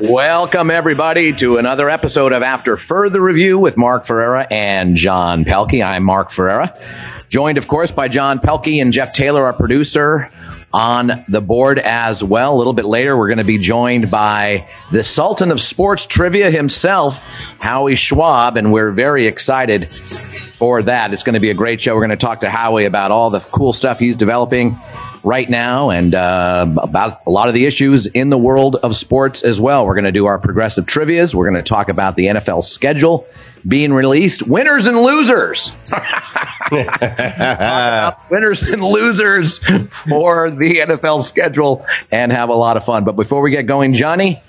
Welcome, everybody, to another episode of After Further Review with Mark Ferrera and John Pelkey. I'm Mark Ferrera, joined, of course, by John Pelkey and Jeff Taylor, our producer, on the board as well. A little bit later, we're going to be joined by the Sultan of Sports Trivia himself, Howie Schwab, and we're very excited for that. It's going to be a great show. We're going to talk to Howie about all the cool stuff he's developing right now and uh, about a lot of the issues in the world of sports as well. We're going to do our progressive trivias. We're going to talk about the NFL schedule being released, winners and losers. winners and losers for the NFL schedule and have a lot of fun. But before we get going, Johnny,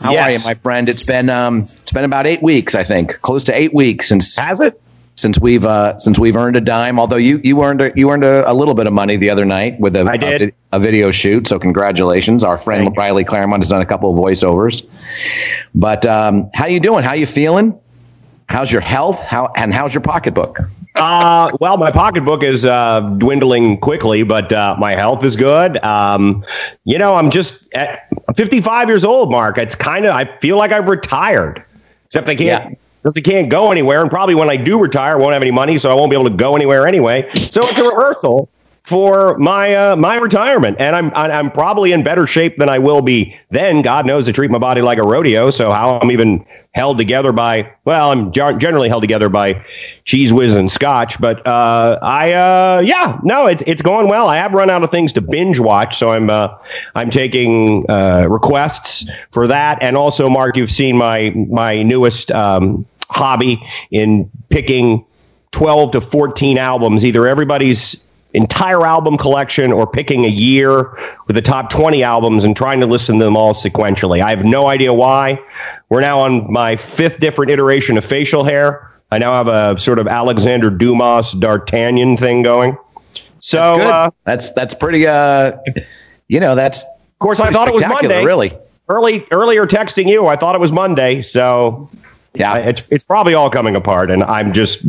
how Yes. are you, my friend? It's been um, it's been about eight weeks, I think, close to eight weeks since Has it? Since we've uh, since we've earned a dime. Although you you earned a, you earned a, a little bit of money the other night with a, I did. a, a video shoot. So congratulations, our friend Thank. Riley Claremont has done a couple of voiceovers. But um, how you doing? How you feeling? How's your health? How and how's your pocketbook? Uh, well, my pocketbook is uh, dwindling quickly, but uh, my health is good. Um, you know, I'm just at, I'm 55 years old, Mark. It's kind of I feel like I've retired, except I can't. Yeah. Except I can't go anywhere, and probably when I do retire, I won't have any money, so I won't be able to go anywhere anyway. So it's a rehearsal for my uh, my retirement, and I'm I'm probably in better shape than I will be then. God knows I treat my body like a rodeo, so how I'm even held together by well, I'm generally held together by Cheez Whiz and scotch, but uh, I uh, yeah, no, it's it's going well. I have run out of things to binge watch, so I'm uh, I'm taking uh, requests for that, and also Mark, you've seen my my newest um, hobby in picking 12 to 14 albums, either everybody's entire album collection or picking a year with the top 20 albums and trying to listen to them all sequentially. I have no idea why. We're now on my fifth different iteration of facial hair. I now have a sort of Alexander Dumas D'Artagnan thing going. So, That's uh, that's that's pretty. Uh, you know, that's of course, I thought it was Monday. Really? early earlier texting you, I thought it was Monday. So Yeah. It's it's probably all coming apart, and I'm just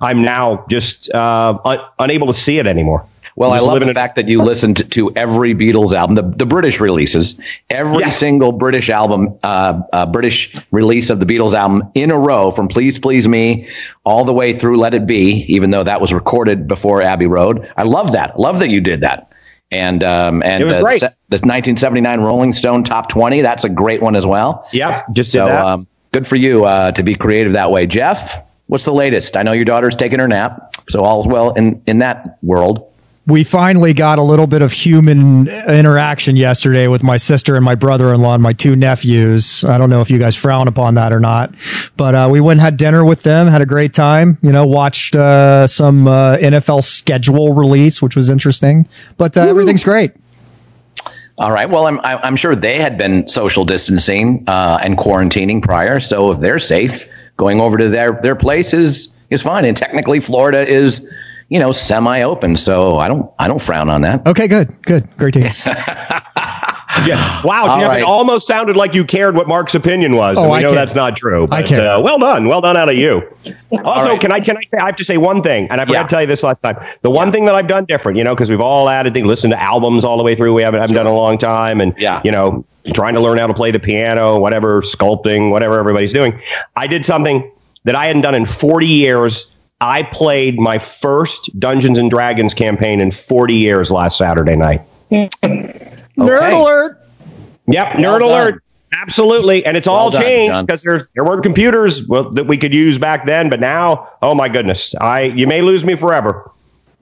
I'm now just uh, un- unable to see it anymore. Well, I love the in- fact that you listened to every Beatles album, the, the British releases, every Yes. single British album, uh, uh, British release of the Beatles album in a row from Please Please Me all the way through Let It Be, even though that was recorded before Abbey Road. I love that. Love that you did that. And um, and It was the, great. the 1979 Rolling Stone Top 20, that's a great one as well. Yep, just So um, good for you uh, to be creative that way. Jeff, what's the latest? I know your daughter's taking her nap, so all's well in, in that world. we finally got a little bit of human interaction yesterday with my sister and my brother-in-law and my two nephews. I don't know if you guys frown upon that or not, but uh, we went and had dinner with them, had a great time. You know, watched uh, some uh, NFL schedule release, which was interesting. But uh, everything's great. All right. Well, I'm I'm sure they had been social distancing uh, and quarantining prior, so if they're safe, going over to their their place is is fine. And technically, Florida is you know semi open, so I don't I don't frown on that. Okay, good, good, great to hear. Yeah. Wow, All Jeff, right. it almost sounded like you cared what Mark's opinion was. and Oh, we I know care. that's not true. I But, care. Uh, well done. Well done out of you. Also, right. can I can I say I have to say one thing, and I forgot Yeah. to tell you this last time. The one thing that I've done different, you know, because we've all added things, listened to albums all the way through. We haven't, haven't done in a long time, and Yeah. you know, trying to learn how to play the piano, whatever, sculpting, whatever everybody's doing. I did something that I hadn't done in 40 years. I played my first Dungeons and Dragons campaign in 40 years last Saturday night. Nerd alert! Yep, nerd Well done. alert. Absolutely, and it's all done, changed because there's there weren't computers well, that we could use back then, but now, oh my goodness, I you may lose me forever.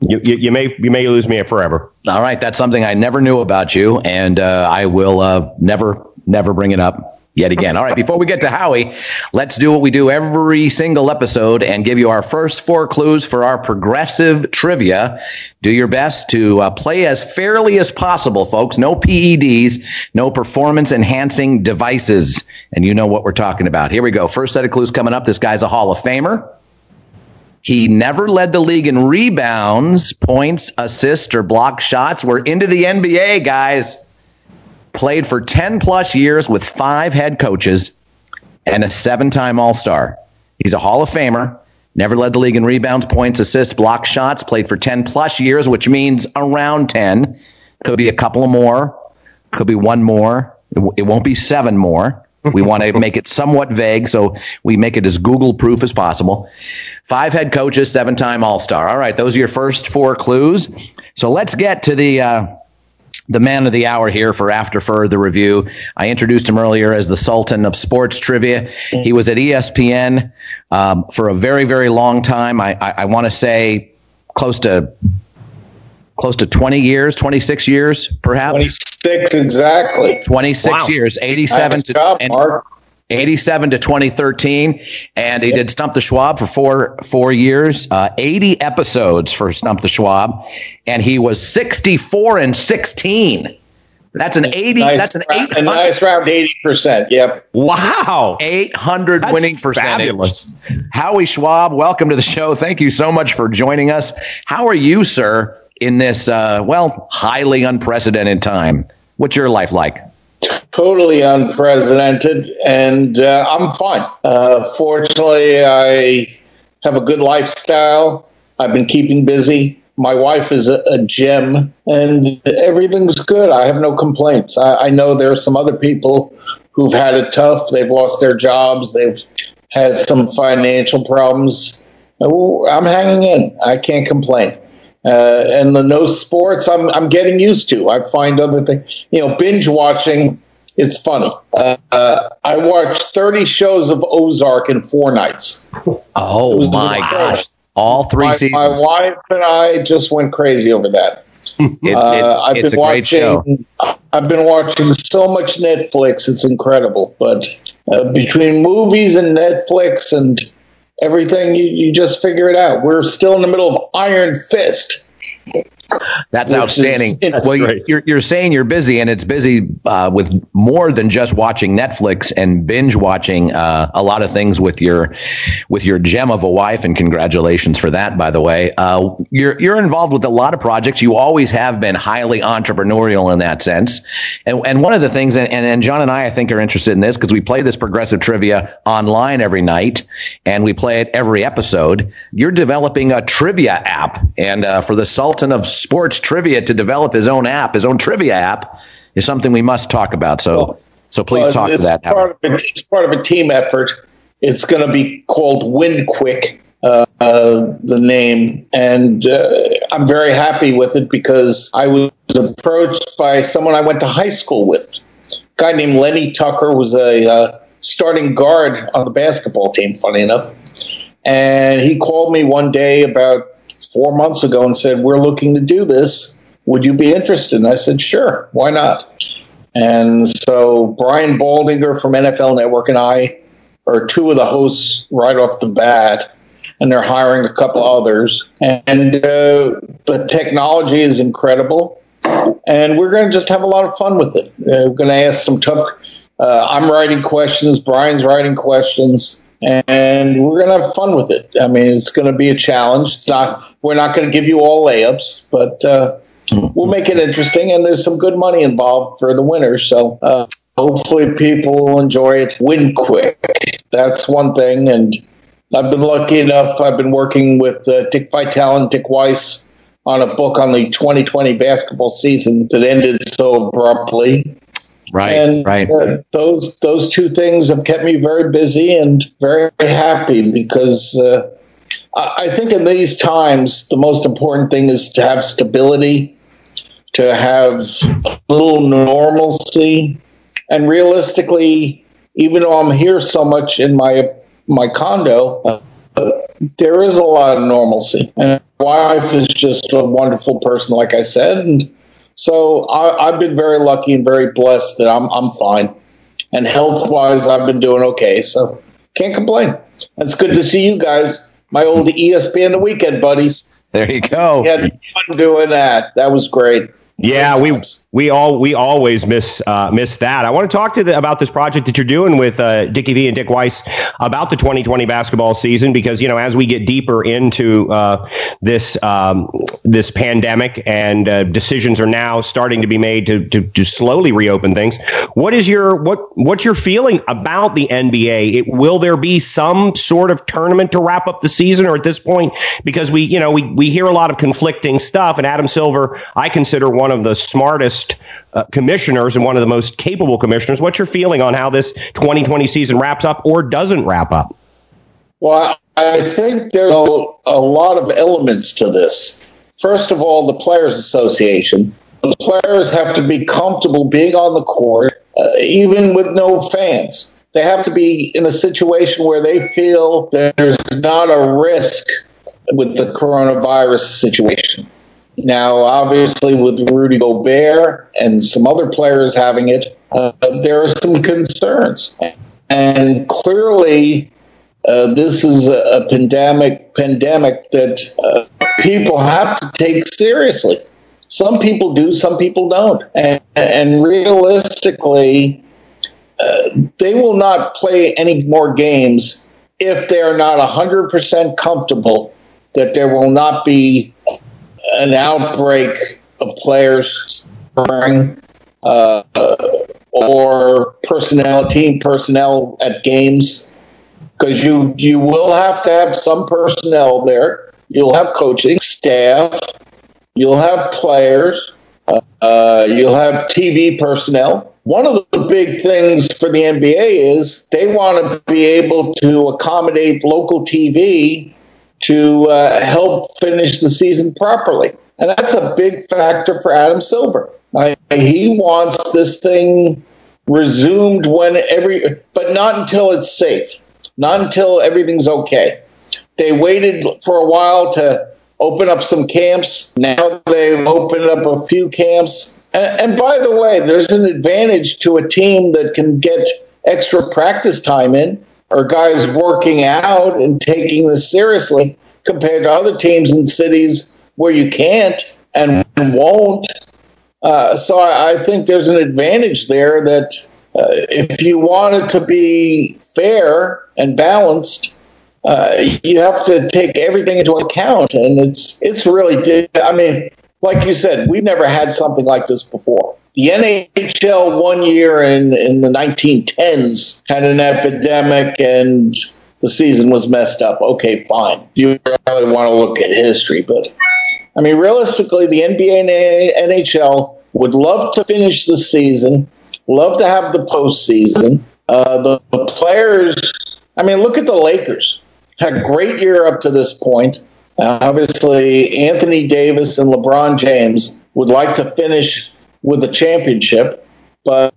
You, you, you may you may lose me forever. All right, that's something I never knew about you, and uh, I will uh, never never bring it up yet again. All right, before we get to Howie, let's do what we do every single episode and give you our first four clues for our progressive trivia. Do your best to uh, play as fairly as possible, folks. No PEDs, no performance enhancing devices. And you know what we're talking about. Here we go. First set of clues coming up. This guy's a Hall of Famer. He never led the league in rebounds, points, assists, or block shots. We're into the NBA, guys. Played for 10 plus years with five head coaches. and a seven time All Star. He's a Hall of Famer. Never led the league in rebounds, points, assists, block shots. Played for 10 plus years, which means around 10. Could be a couple of more. Could be one more. It won't be seven more. We want to make it somewhat vague, so we make it as Google proof as possible. Five head coaches, seven time All Star. All right, those are your first four clues. So let's get to the. Uh, the man of the hour here for After Further Review. I introduced him earlier as the Sultan of Sports Trivia. He was at ESPN um, for a very, very long time. I, I, I want to say close to close to 20 years, 26 years, perhaps. 26 exactly. 26 wow. years, 87 to job, and, 87 to 2013, and he did Stump the Schwab for four four years, uh, 80 episodes for Stump the Schwab, and he was 64 and 16. That's an 80. Nice, that's an 800. A nice round 80%. Yep. Wow. 800 that's winning percentage. Fabulous. Howie Schwab, welcome to the show. Thank you so much for joining us. How are you, sir, in this, uh, well, highly unprecedented time? What's your life like? Totally unprecedented, and uh, I'm fine. Uh, fortunately, I have a good lifestyle. I've been keeping busy. My wife is a, a gem, and everything's good. I have no complaints. I, I know there are some other people who've had it tough. They've lost their jobs. They've had some financial problems. I'm hanging in. I can't complain. Uh, and the no sports, I'm I'm getting used to. I find other things, you know, binge watching is funny. Uh, uh, I watched 30 shows of Ozark in four nights. Oh my gosh! All three my, seasons. My wife and I just went crazy over that. it, it, uh, I've it's been a watching, great show. I've been watching so much Netflix; it's incredible. But uh, between movies and Netflix and everything, you, you just figure it out. We're still in the middle of Iron Fist. That's outstanding. Is, well, you're, you're saying you're busy, and it's busy uh, with more than just watching Netflix and binge watching uh, a lot of things with your with your gem of a wife. And congratulations for that, by the way. Uh, you're you're involved with a lot of projects. You always have been highly entrepreneurial in that sense. And, and one of the things, and, and John and I, I think, are interested in this because we play this progressive trivia online every night, and we play it every episode. You're developing a trivia app, and uh, for the Sultan of sports trivia to develop his own app, his own trivia app, is something we must talk about. So, so please well, talk to that. Part of it, it's part of a team effort. It's going to be called WinQuick, uh, uh, the name, and uh, I'm very happy with it because I was approached by someone I went to high school with. A guy named Lenny Tucker was a uh, starting guard on the basketball team. Funny enough, and he called me one day about four months ago and said, We're looking to do this. Would you be interested? And I said, Sure, why not? And so Brian Baldinger from NFL Network and I are two of the hosts right off the bat, and they're hiring a couple others. And uh, the technology is incredible, and we're going to just have a lot of fun with it. Uh, we're going to ask some tough. Uh, I'm writing questions. Brian's writing questions and we're going to have fun with it. I mean, it's going to be a challenge. It's not. We're not going to give you all layups, but uh, we'll make it interesting. And there's some good money involved for the winners. So uh, hopefully, people will enjoy it. Win quick. That's one thing. And I've been lucky enough. I've been working with uh, Dick Vitale and Dick Weiss on a book on the 2020 basketball season that ended so abruptly. Right, and right. Uh, those those two things have kept me very busy and very happy because uh, I, I think in these times the most important thing is to have stability, to have a little normalcy, and realistically, even though I'm here so much in my my condo, uh, there is a lot of normalcy. And my wife is just a wonderful person, like I said, and so I, have been very lucky and very blessed that I'm I'm fine, and health wise I've been doing okay. So can't complain. It's good to see you guys, my old ESPN the weekend buddies. There you go. Had fun doing that. That was great. Yeah, we we all we always miss uh, miss that. I want to talk to the, about this project that you're doing with uh, Dickie V and Dick Weiss about the 2020 basketball season because you know as we get deeper into uh, this um, this pandemic and uh, decisions are now starting to be made to, to to slowly reopen things. What is your what what's your feeling about the NBA? It, will there be some sort of tournament to wrap up the season, or at this point because we you know we we hear a lot of conflicting stuff, and Adam Silver I consider one of the smartest uh, commissioners and one of the most capable commissioners. What's your feeling on how this 2020 season wraps up or doesn't wrap up? Well, I think there's a lot of elements to this. First of all, the Players Association. The players have to be comfortable being on the court, uh, even with no fans. They have to be in a situation where they feel there's not a risk with the coronavirus situation. Now, obviously, with Rudy Gobert and some other players having it, uh, there are some concerns. And clearly, uh, this is a, a, pandemic pandemic that uh, people have to take seriously. Some people do, some people don't. And, and realistically, uh, they will not play any more games if they are not 100% comfortable that there will not be an outbreak of players uh, or personnel, team personnel at games, because you you will have to have some personnel there. You'll have coaching staff. You'll have players. Uh, you'll have TV personnel. One of the big things for the NBA is they want to be able to accommodate local TV to uh, help finish the season properly. And that's a big factor for Adam Silver. I, he wants this thing resumed when every, but not until it's safe, not until everything's okay. They waited for a while to open up some camps. Now they've opened up a few camps. And, and by the way, there's an advantage to a team that can get extra practice time in or guys working out and taking this seriously compared to other teams and cities where you can't and won't. Uh, so I, I, think there's an advantage there that uh, if you want it to be fair and balanced, uh, you have to take everything into account, and it's it's really. I mean, like you said, we've never had something like this before. The NHL one year in, in the 1910s had an epidemic and the season was messed up. Okay, fine. You really want to look at history, but I mean, realistically, the NBA and NHL would love to finish the season, love to have the postseason. Uh, the, the players, I mean, look at the Lakers. Had a great year up to this point. Uh, obviously, Anthony Davis and LeBron James would like to finish with a championship, but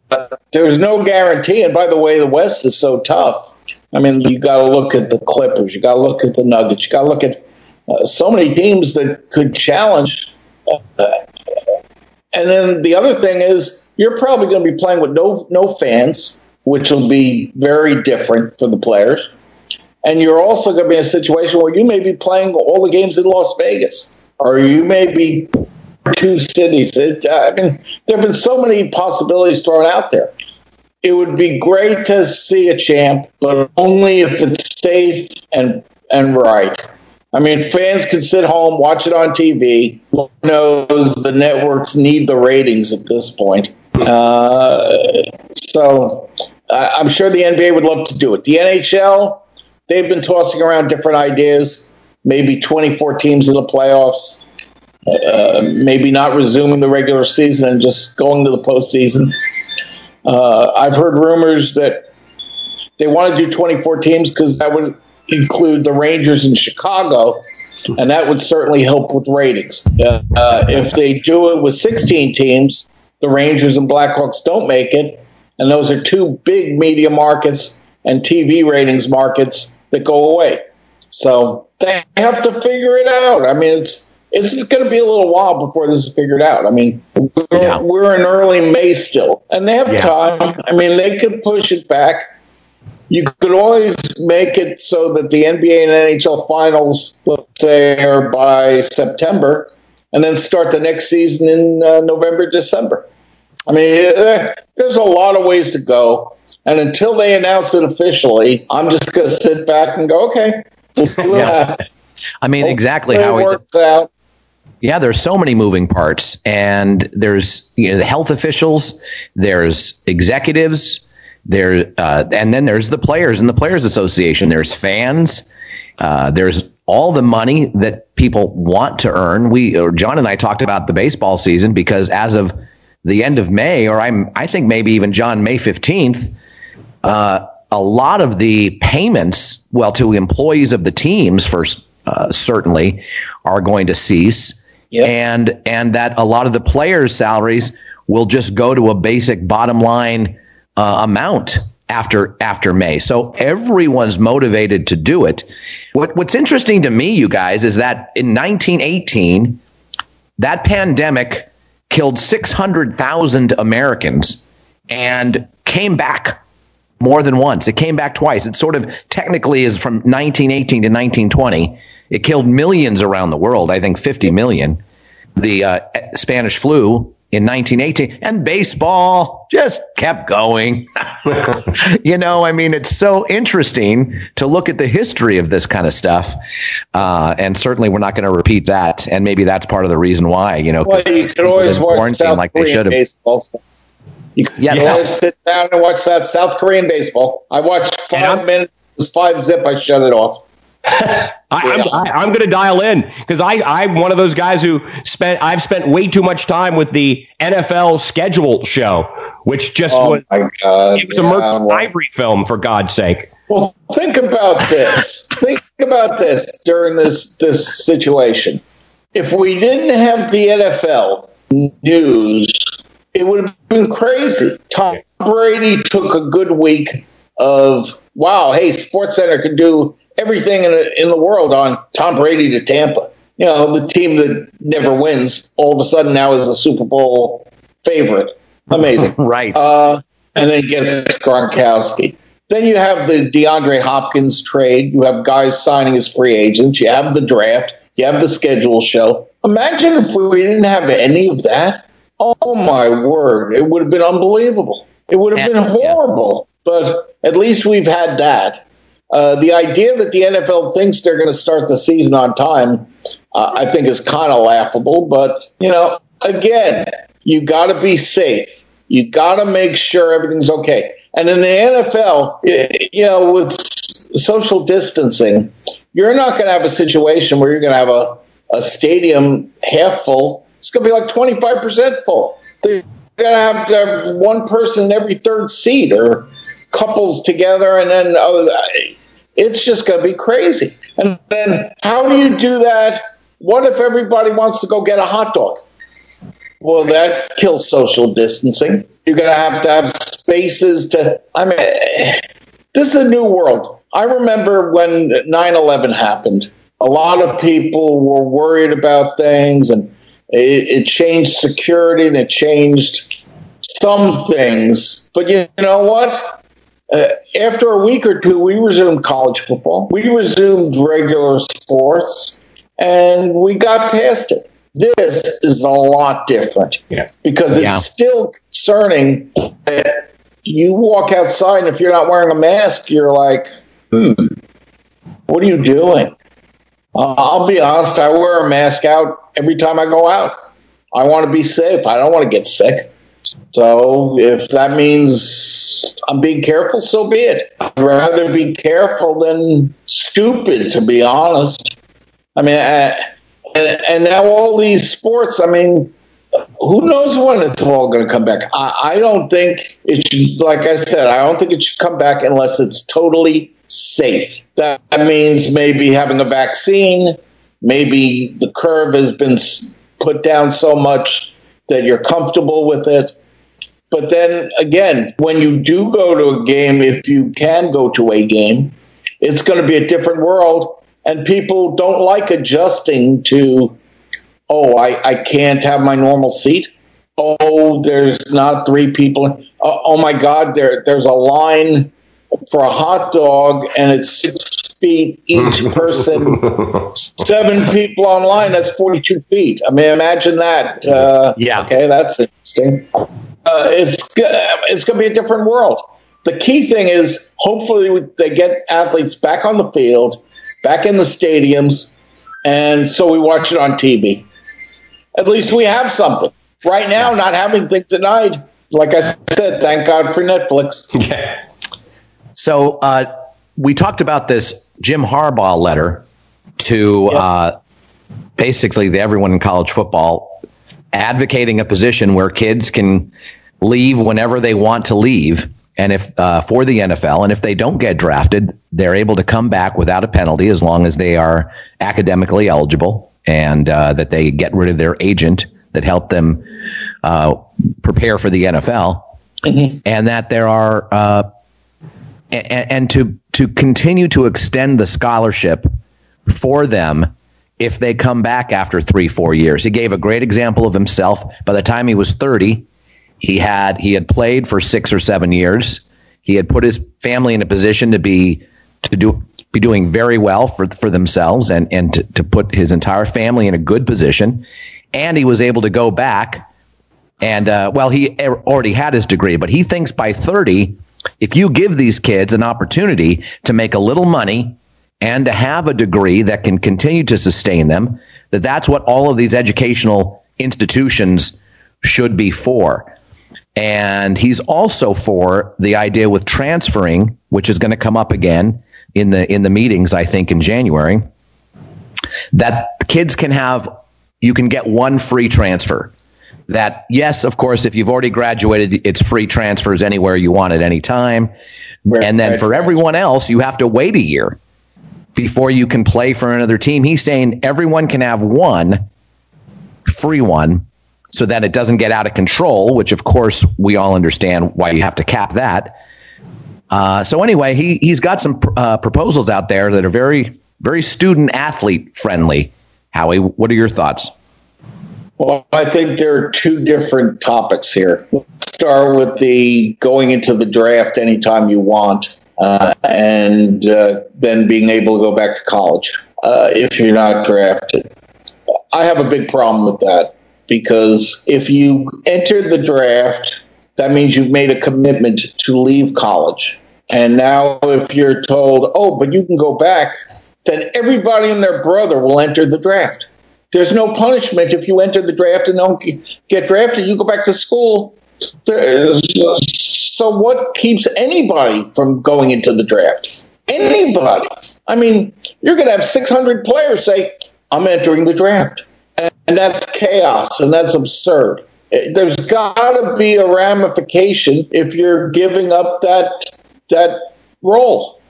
there's no guarantee. And by the way, the West is so tough. I mean, you got to look at the Clippers, you got to look at the Nuggets, you got to look at uh, so many teams that could challenge. Uh, and then the other thing is, you're probably going to be playing with no no fans, which will be very different for the players. And you're also going to be in a situation where you may be playing all the games in Las Vegas, or you may be two cities. It, I mean, there have been so many possibilities thrown out there. It would be great to see a champ, but only if it's safe and and right. I mean, fans can sit home, watch it on TV. Lord knows the networks need the ratings at this point. Uh, so I'm sure the NBA would love to do it. The NHL, they've been tossing around different ideas. Maybe 24 teams in the playoffs. Uh, maybe not resuming the regular season and just going to the postseason. Uh, I've heard rumors that they want to do 24 teams because that would include the Rangers in Chicago, and that would certainly help with ratings. Uh, if they do it with 16 teams, the Rangers and Blackhawks don't make it, and those are two big media markets and TV ratings markets that go away. So they have to figure it out. I mean, it's it's going to be a little while before this is figured out. I mean, we're, yeah. we're in early May still, and they have yeah. time. I mean, they could push it back. You could always make it so that the NBA and NHL finals, let's say, are by September, and then start the next season in uh, November, December. I mean, uh, there's a lot of ways to go. And until they announce it officially, I'm just going to sit back and go, okay. Yeah. I mean, exactly how it works out. Yeah, there's so many moving parts, and there's you know the health officials, there's executives, there, uh, and then there's the players and the players association. There's fans. Uh, there's all the money that people want to earn. We or John and I talked about the baseball season because as of the end of May, or I'm I think maybe even John May fifteenth, uh, a lot of the payments, well, to employees of the teams first, uh, certainly, are going to cease, yep. and and that a lot of the players' salaries will just go to a basic bottom line uh, amount after after May. So everyone's motivated to do it. What what's interesting to me, you guys, is that in 1918, that pandemic killed 600,000 Americans and came back more than once. It came back twice. It sort of technically is from 1918 to 1920. It killed millions around the world. I think 50 million. The uh, Spanish flu in 1918 and baseball just kept going. you know, I mean, it's so interesting to look at the history of this kind of stuff. Uh, and certainly we're not going to repeat that. And maybe that's part of the reason why, you know, well, you can always watch South like Korean they should have. Baseball. You can yeah, always sit down and watch that South Korean baseball. I watched five minutes, it was five zip. I shut it off. I, am going to dial in because I I'm one of those guys who spent I've spent way too much time with the NFL schedule show, which just oh was it was yeah, a Merchant well, Ivory film for God's sake. Well, think about this. think about this during this this situation. If we didn't have the NFL news, it would have been crazy. Tom Brady took a good week of wow. Hey, Sports Center could do everything in, a, in the world on Tom Brady to Tampa. You know, the team that never wins all of a sudden now is a Super Bowl favorite. Amazing. right. Uh, and then get Gronkowski. Then you have the DeAndre Hopkins trade. You have guys signing as free agents. You have the draft. You have the schedule show. Imagine if we didn't have any of that. Oh my word. It would have been unbelievable. It would have been horrible. But at least we've had that. Uh, the idea that the NFL thinks they're going to start the season on time, uh, I think, is kind of laughable. But you know, again, you got to be safe. You got to make sure everything's okay. And in the NFL, you know, with social distancing, you're not going to have a situation where you're going to have a, a stadium half full. It's going to be like 25% full. They're going to have to have one person in every third seat or couples together, and then oh, it's just going to be crazy. And then how do you do that? What if everybody wants to go get a hot dog? Well, that kills social distancing. You're going to have to have spaces to. I mean, this is a new world. I remember when 9 11 happened, a lot of people were worried about things and it, it changed security and it changed some things. But you know what? Uh, after a week or two, we resumed college football. We resumed regular sports, and we got past it. This is a lot different yeah. because it's yeah. still concerning that you walk outside, and if you're not wearing a mask, you're like, hmm, what are you doing? Uh, I'll be honest, I wear a mask out every time I go out. I want to be safe. I don't want to get sick. So if that means I'm being careful, so be it. I'd rather be careful than stupid, to be honest. I mean, I, and, and now all these sports, I mean, who knows when it's all going to come back? I, I don't think it should, like I said, I don't think it should come back unless it's totally safe. That means maybe having a vaccine, maybe the curve has been put down so much that you're comfortable with it. But then again, when you do go to a game, if you can go to a game, it's going to be a different world. And people don't like adjusting to, oh, I, I can't have my normal seat. Oh, there's not three people. Uh, oh my God, there there's a line for a hot dog and it's six feet each person. Seven people online, that's 42 feet. I mean, imagine that. Uh, Yeah. Okay, that's interesting. Uh, it's it's going to be a different world. The key thing is hopefully they get athletes back on the field, back in the stadiums, and so we watch it on TV. At least we have something. Right now, not having things denied, like I said, thank God for Netflix. Yeah. So uh, we talked about this Jim Harbaugh letter to uh, basically the everyone in college football advocating a position where kids can leave whenever they want to leave. And if uh, for the NFL, and if they don't get drafted, they're able to come back without a penalty as long as they are academically eligible and uh, that they get rid of their agent that helped them uh, prepare for the NFL, and that there are uh, and, and to to continue to extend the scholarship for them if they come back after three four years. He gave a great example of himself. By the time he was thirty, he had he had played for six or seven years. He had put his family in a position to be to do be doing very well for for themselves and and to, to put his entire family in a good position. And he was able to go back and uh, well, he already had his degree, but he thinks by 30, if you give these kids an opportunity to make a little money and to have a degree that can continue to sustain them, that that's what all of these educational institutions should be for. And he's also for the idea with transferring, which is going to come up again in the in the meetings, I think, in January, that kids can have you can get one free transfer that yes, of course, if you've already graduated, it's free transfers anywhere you want at any time. and then for everyone else, you have to wait a year before you can play for another team. He's saying everyone can have one free one so that it doesn't get out of control, which of course we all understand why you have to cap that. Uh, so anyway, he he's got some uh, proposals out there that are very very student athlete friendly. Howie, what are your thoughts? Well, I think there are two different topics here. Start with the going into the draft anytime you want, uh, and uh, then being able to go back to college uh, if you're not drafted. I have a big problem with that because if you enter the draft, that means you've made a commitment to leave college. And now, if you're told, oh, but you can go back, then everybody and their brother will enter the draft. There's no punishment if you enter the draft and don't get drafted. You go back to school. So, what keeps anybody from going into the draft? Anybody. I mean, you're going to have 600 players say, I'm entering the draft. And that's chaos and that's absurd. There's got to be a ramification if you're giving up that that role.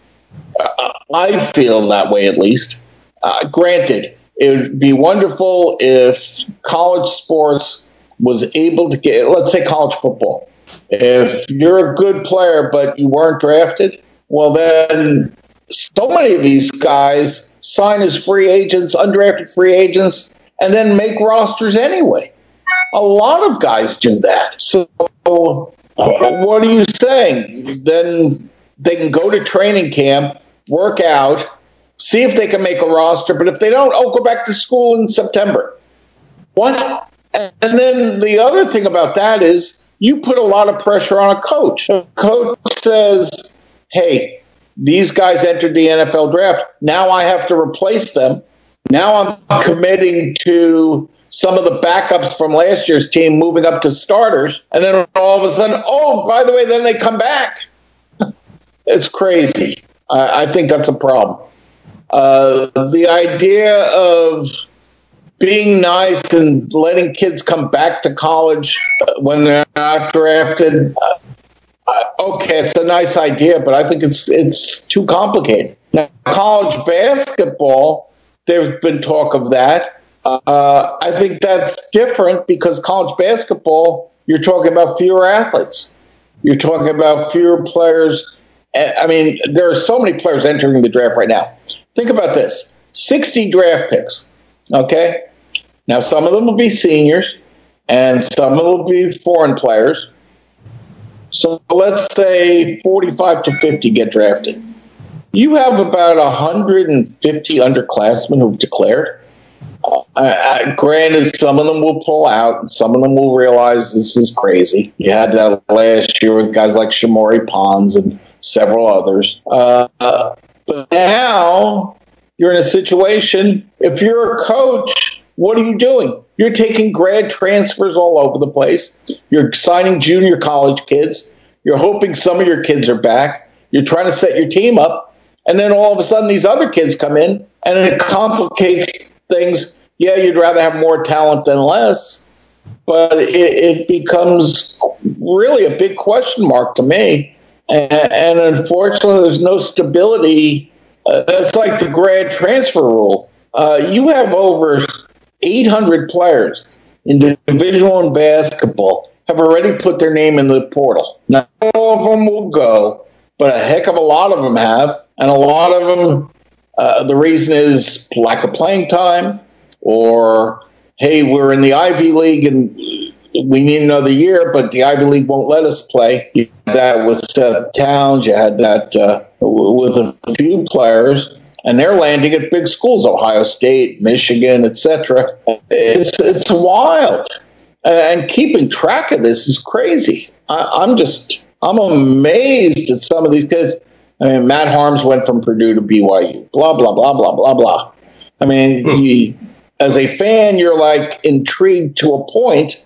I feel that way at least. Uh, granted, it would be wonderful if college sports was able to get, let's say college football. If you're a good player but you weren't drafted, well, then so many of these guys sign as free agents, undrafted free agents, and then make rosters anyway. A lot of guys do that. So, what are you saying? Then they can go to training camp, work out, see if they can make a roster. But if they don't, oh, go back to school in September. What? And then the other thing about that is you put a lot of pressure on a coach. A coach says, hey, these guys entered the NFL draft. Now I have to replace them. Now I'm committing to some of the backups from last year's team moving up to starters. And then all of a sudden, oh, by the way, then they come back. it's crazy. I, I, think that's a problem. Uh, the idea of being nice and letting kids come back to college when they're not drafted. Uh, okay, it's a nice idea, but I think it's it's too complicated. Now, college basketball, there's been talk of that. Uh, I think that's different because college basketball, you're talking about fewer athletes. You're talking about fewer players. I mean, there are so many players entering the draft right now. Think about this 60 draft picks. Okay. Now, some of them will be seniors and some of them will be foreign players. So let's say 45 to 50 get drafted. you have about 150 underclassmen who've declared. Uh, granted, some of them will pull out, and some of them will realize this is crazy. You had that last year with guys like Shamorie Ponds and several others. Uh, but now you're in a situation, if you're a coach, what are you doing? You're taking grad transfers all over the place. You're signing junior college kids. You're hoping some of your kids are back. You're trying to set your team up. And then all of a sudden, these other kids come in and it complicates things. Yeah, you'd rather have more talent than less, but it, it becomes really a big question mark to me. And, and unfortunately, there's no stability. Uh, like the grad transfer rule. Uh, you have over 800 players in Division One basketball have already put their name in the portal. Not all of them will go, but a heck of a lot of them have, and a lot of them. Uh, the reason is lack of playing time, or hey, we're in the Ivy League and we need another year, but the Ivy League won't let us play. You had that with Seth Towns, you had that uh, with a few players and they're landing at big schools, Ohio State, Michigan, etc. It's it's wild, and keeping track of this is crazy. I, am just I'm amazed at some of these kids. I mean, Matt Haarms went from Purdue to BYU. Blah blah blah blah blah blah. I mean, hmm. you, as a fan, you're like intrigued to a point,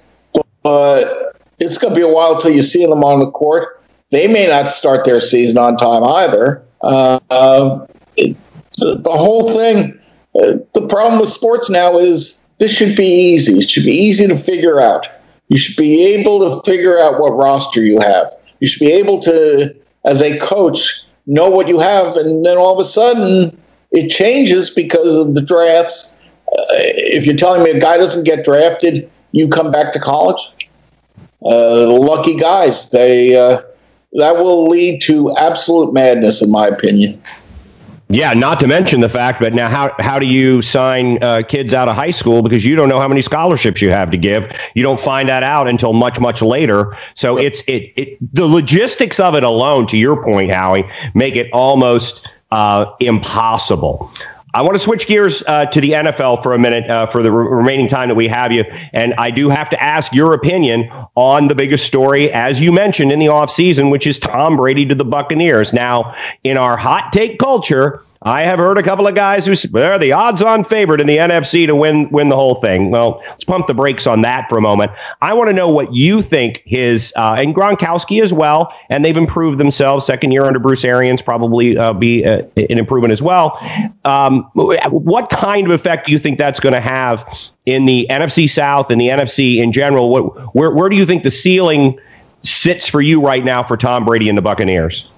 but it's going to be a while till you see them on the court. They may not start their season on time either. Uh, uh, it, the, the whole thing. Uh, the problem with sports now is this should be easy. It should be easy to figure out. You should be able to figure out what roster you have. You should be able to, as a coach, know what you have, and then all of a sudden it changes because of the drafts. Uh, if you're telling me a guy doesn't get drafted, you come back to college. Uh, lucky guys, they uh, that will lead to absolute madness, in my opinion. Yeah, not to mention the fact, but now how how do you sign uh, kids out of high school because you don't know how many scholarships you have to give? You don't find that out until much much later. So it's it, it the logistics of it alone, to your point, Howie, make it almost uh, impossible. I want to switch gears uh, to the NFL for a minute uh, for the re- remaining time that we have you. And I do have to ask your opinion on the biggest story, as you mentioned in the offseason, which is Tom Brady to the Buccaneers. Now, in our hot take culture, I have heard a couple of guys who they're the odds-on favorite in the NFC to win win the whole thing. Well, let's pump the brakes on that for a moment. I want to know what you think his uh, and Gronkowski as well, and they've improved themselves. Second year under Bruce Arians probably uh, be uh, an improvement as well. Um, what kind of effect do you think that's going to have in the NFC South and the NFC in general? What where where do you think the ceiling sits for you right now for Tom Brady and the Buccaneers?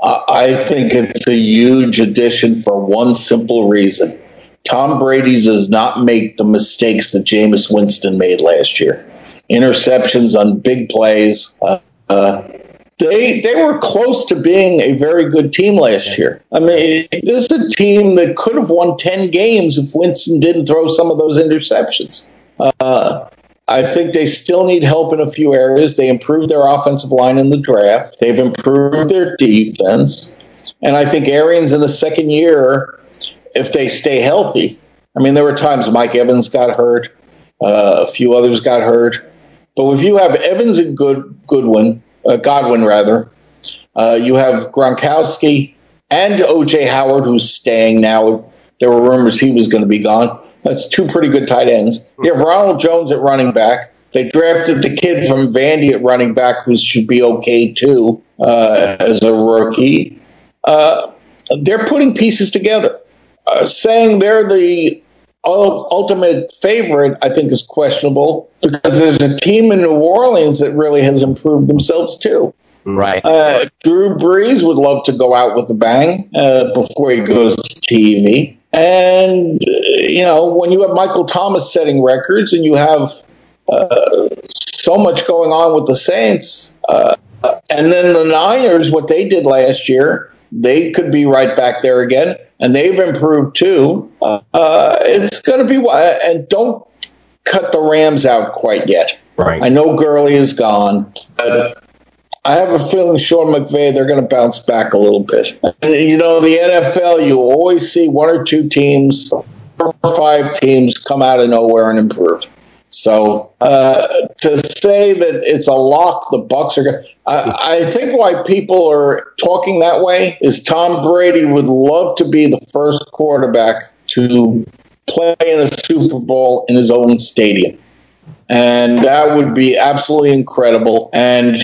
I think it's a huge addition for one simple reason. Tom Brady does not make the mistakes that Jameis Winston made last year. Interceptions on big plays. Uh, uh, they they were close to being a very good team last year. I mean, this is a team that could have won ten games if Winston didn't throw some of those interceptions. Uh, I think they still need help in a few areas. They improved their offensive line in the draft. They've improved their defense. And I think Arians in the second year, if they stay healthy, I mean, there were times Mike Evans got hurt, uh, a few others got hurt. But if you have Evans and Good Goodwin, uh, Godwin rather, uh, you have Gronkowski and OJ Howard, who's staying now. There were rumors he was going to be gone. That's two pretty good tight ends. You have Ronald Jones at running back. They drafted the kid from Vandy at running back, who should be okay too uh, as a rookie. Uh, they're putting pieces together. Uh, saying they're the ultimate favorite, I think, is questionable because there's a team in New Orleans that really has improved themselves too. Right. Uh, Drew Brees would love to go out with a bang uh, before he goes to TV. And, you know, when you have Michael Thomas setting records and you have uh, so much going on with the Saints, uh, and then the Niners, what they did last year, they could be right back there again, and they've improved too. Uh, it's going to be, and don't cut the Rams out quite yet. Right. I know Gurley is gone, but I have a feeling Sean McVay, they're going to bounce back a little bit. You know, the NFL, you always see one or two teams, four or five teams come out of nowhere and improve. So uh, to say that it's a lock, the Bucks are going. I, I think why people are talking that way is Tom Brady would love to be the first quarterback to play in a Super Bowl in his own stadium, and that would be absolutely incredible. And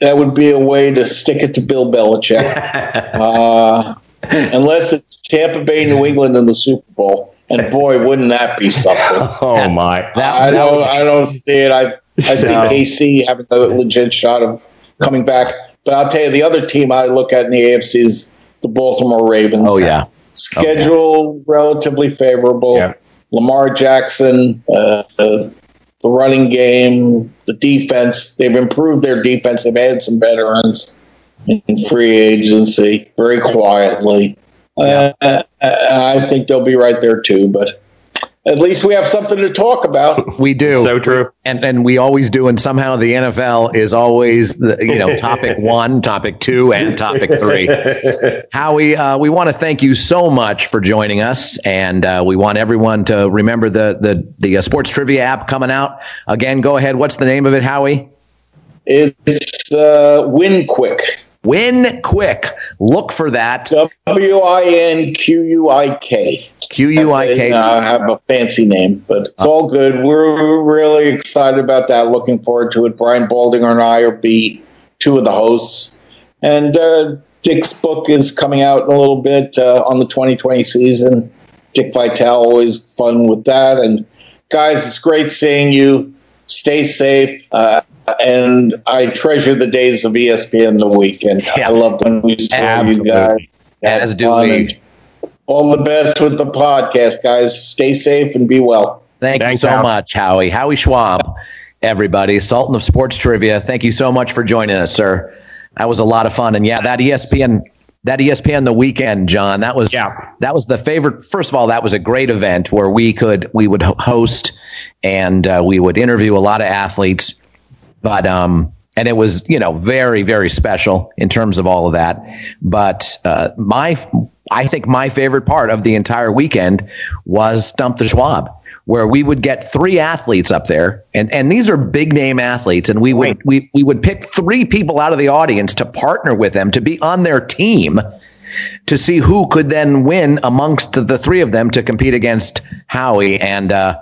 that would be a way to stick it to Bill Belichick, uh, unless it's Tampa Bay, New England in the Super Bowl. And boy, wouldn't that be something? oh my! I don't, I don't see it. I, I see no. AC having a legit shot of coming back. But I'll tell you, the other team I look at in the AFC is the Baltimore Ravens. Oh yeah, schedule relatively favorable. Yeah. Lamar Jackson, uh, uh, the running game, the defense. They've improved their defense. They've added some veterans in free agency very quietly. Uh, I think they'll be right there too, but at least we have something to talk about. We do. So true. And and we always do. And somehow the NFL is always the you know topic one, topic two, and topic three. Howie, uh, we want to thank you so much for joining us, and uh, we want everyone to remember the the the uh, sports trivia app coming out again. Go ahead. What's the name of it, Howie? It's uh, Win Quick. Win quick. Look for that. W I N Q U I K. Q U I K. I have a fancy name, but it's all good. We're really excited about that. Looking forward to it. Brian Baldinger and I are be two of the hosts, and uh, Dick's book is coming out in a little bit uh, on the 2020 season. Dick Vitale always fun with that, and guys, it's great seeing you. Stay safe. Uh, and I treasure the days of ESPN the weekend. Yeah. I love when we news you guys. As do we. All the best with the podcast, guys. Stay safe and be well. Thank Thanks, you so much, Howie. Howie Schwab, everybody, Sultan of Sports Trivia. Thank you so much for joining us, sir. That was a lot of fun. And yeah, that ESPN that ESPN the weekend, John. That was yeah. That was the favorite. First of all, that was a great event where we could we would host and uh, we would interview a lot of athletes but um, and it was you know very very special in terms of all of that. But uh, my I think my favorite part of the entire weekend was Stump the Schwab where we would get three athletes up there. And, and these are big name athletes. And we would we, we would pick three people out of the audience to partner with them to be on their team to see who could then win amongst the, the three of them to compete against Howie. And uh,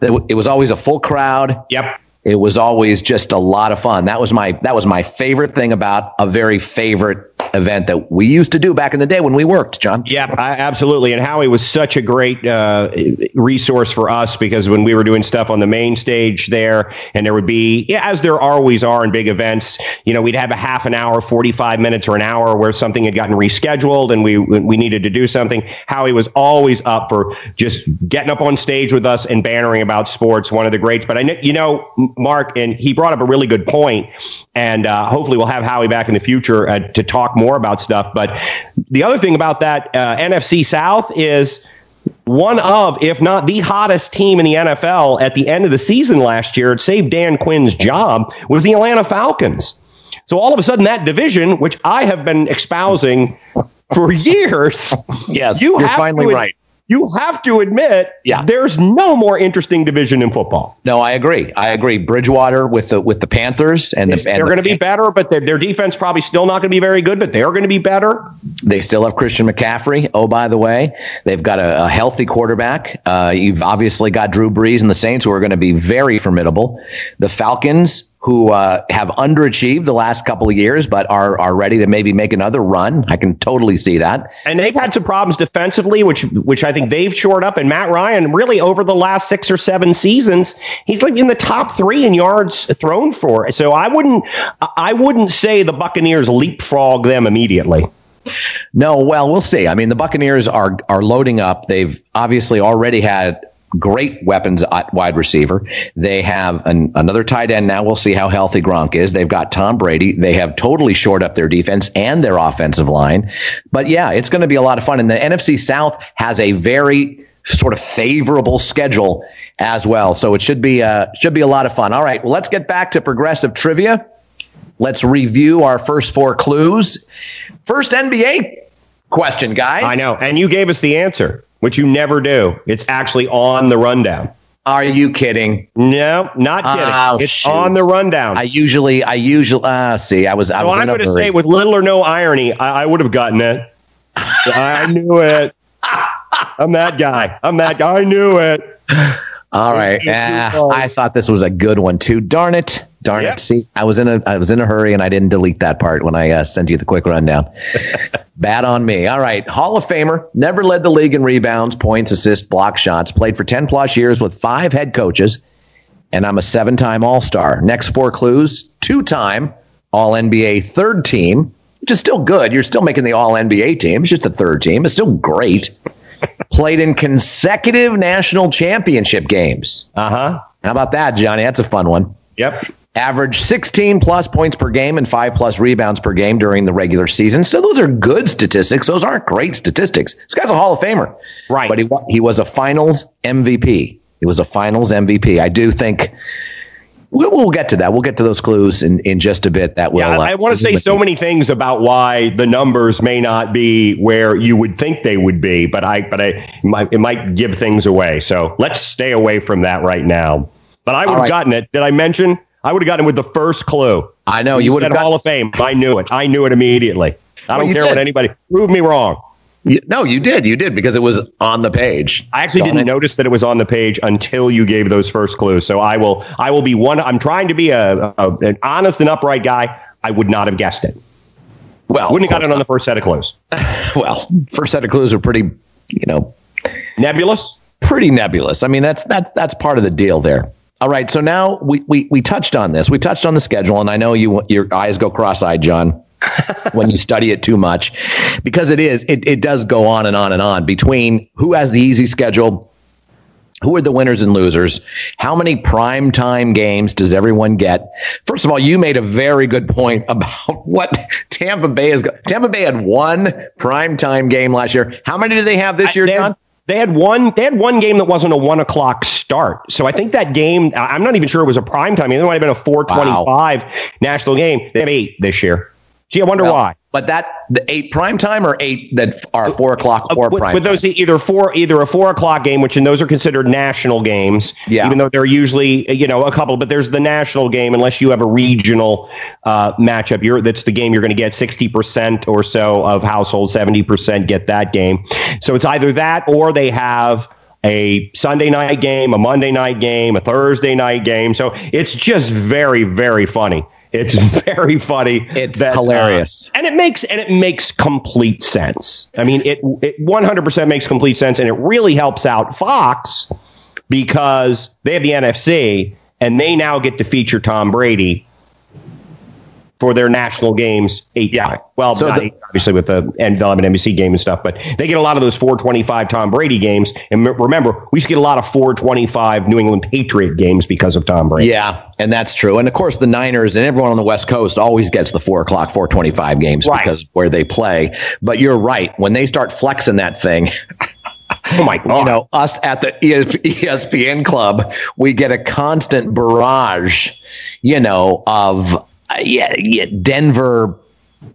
it was always a full crowd. Yep. It was always just a lot of fun. That was my that was my favorite thing about a very favorite event that we used to do back in the day when we worked, John. Yeah, absolutely. And Howie was such a great uh, resource for us because when we were doing stuff on the main stage there, and there would be, yeah, as there always are in big events, you know, we'd have a half an hour, 45 minutes, or an hour where something had gotten rescheduled and we we needed to do something. Howie was always up for just getting up on stage with us and bannering about sports. One of the greats. But I, you know, Mark, and he brought up a really good point, and uh, hopefully we'll have Howie back in the future uh, to talk more about stuff. But the other thing about that uh, NFC South is one of, if not the hottest team in the NFL at the end of the season last year, it saved Dan Quinn's job, was the Atlanta Falcons. So all of a sudden, that division, which I have been espousing for years, yes, you are finally right you have to admit, yeah. there's no more interesting division in football. No, I agree. I agree. Bridgewater with the with the Panthers and, the, they're going to be better, but their, their defense probably still not going to be very good. But they're going to be better. They still have Christian McCaffrey. Oh, by the way, they've got a, a healthy quarterback. Uh, you've obviously got Drew Brees and the Saints, who are going to be very formidable. The Falcons who uh, have underachieved the last couple of years, but are are ready to maybe make another run. I can totally see that. And they've had some problems defensively, which which I think they've shored up. And Matt Ryan, really over the last six or seven seasons, he's like in the top three in yards thrown for. So I wouldn't I wouldn't say the Buccaneers leapfrog them immediately. No, well, we'll see. I mean, the Buccaneers are are loading up. They've obviously already had great weapons at wide receiver. They have an, another tight end now. We'll see how healthy Gronk is. They've got Tom Brady. They have totally shored up their defense and their offensive line. But yeah, it's going to be a lot of fun. And the NFC South has a very sort of favorable schedule as well. So it should be uh, should be a lot of fun. All right, well, let's get back to progressive trivia. let's review our first four clues. First NBA question, guys. I know. And you gave us the answer, which you never do. It's actually on the rundown. Are you kidding? No, not kidding. Oh, it's shoot. on the rundown. I usually, I usually, uh, see, I was, I so was I'm going to say, with little or no irony, I, I would have gotten it. I knew it. I'm that guy. I'm that guy. I knew it. All right. Ah. I thought this was a good one too. Darn it. Darn Yep. it. See, I was in a I was in a hurry and I didn't delete that part when I uh, sent you the quick rundown. Bad on me. All right. Hall of Famer, never led the league in rebounds, points, assists, block shots, played for 10 plus years with five head coaches, and I'm a seven-time All-Star. Next four clues, two-time All-NBA third team, which is still good. You're still making the All-NBA team. It's just the third team. It's still great. Played in consecutive national championship games. Uh huh. How about that, Johnny? That's a fun one. Yep. Average 16 plus points per game and five plus rebounds per game during the regular season. So those are good statistics. Those aren't great statistics. This guy's a Hall of Famer. Right. But he, he was a finals MVP. He was a finals MVP. I do think we'll, we'll get to that. We'll get to those clues in, in just a bit. That will. Yeah, I, I uh, want to say so many things about why the numbers may not be where you would think they would be, but I, but I, it might, it might give things away. So let's stay away from that right now. But I would have right. gotten it. Did I mention? I would have gotten it with the first clue. I know you would have Hall of Fame. I knew it. I knew it immediately. I don't care did. what anybody prove me wrong. you- No, you did. You did because it was on the page. I actually didn't it. notice that it was on the page until you gave those first clues. So I will. I will be one. I'm trying to be a, a an honest and upright guy. I would not have guessed it. Well, Wouldn't have got it on the first set of clues. Well, first set of clues are pretty, you know, Nebulous. pretty nebulous. I mean, that's that's that's part of the deal there. All right, so now we we we touched on this. We touched on the schedule, and I know you your eyes go cross-eyed, John, when you study it too much, because it is it it does go on and on and on between who has the easy schedule. Who are the winners and losers? How many prime time games does everyone get? First of all, you made a very good point about what Tampa Bay is. Tampa Bay had one prime time game last year. How many do they have this year, they John? They had one. They had one game that wasn't a one o'clock start. So I think that game. I'm not even sure it was a prime time. It might have been a 4:25 national game. They have eight this year. Gee, I wonder Well, why. But that the eight prime time or eight that are four o'clock or Uh, with, prime with time? those either four either a four o'clock game, which and those are considered national games, Yeah. even though they're usually you know a couple, but there's the national game unless you have a regional uh, matchup. You're that's the game you're going to get sixty percent or so of households, seventy percent get that game. So it's either that or they have a Sunday night game, a Monday night game, a Thursday night game. So it's just very very funny. It's very funny. It's that, uh, hilarious. and it makes and it makes complete sense. I mean, it it 100% makes complete sense, and it really helps out Fox because they have the NFC and they now get to feature Tom Brady for their national games eight yeah. Well, So not the- eight, obviously with the and they'll have an NBC game and stuff, but they get a lot of those 425 Tom Brady games. And remember, we used to get a lot of 425 New England Patriot games because of Tom Brady. yeah, and that's true. And of course, the Niners and everyone on the West Coast always gets the four o'clock, four twenty-five games Right. because of where they play. But you're right. When they start flexing that thing, Oh my god! you know, us at the ESPN club, we get a constant barrage, you know, of yeah, yeah, Denver,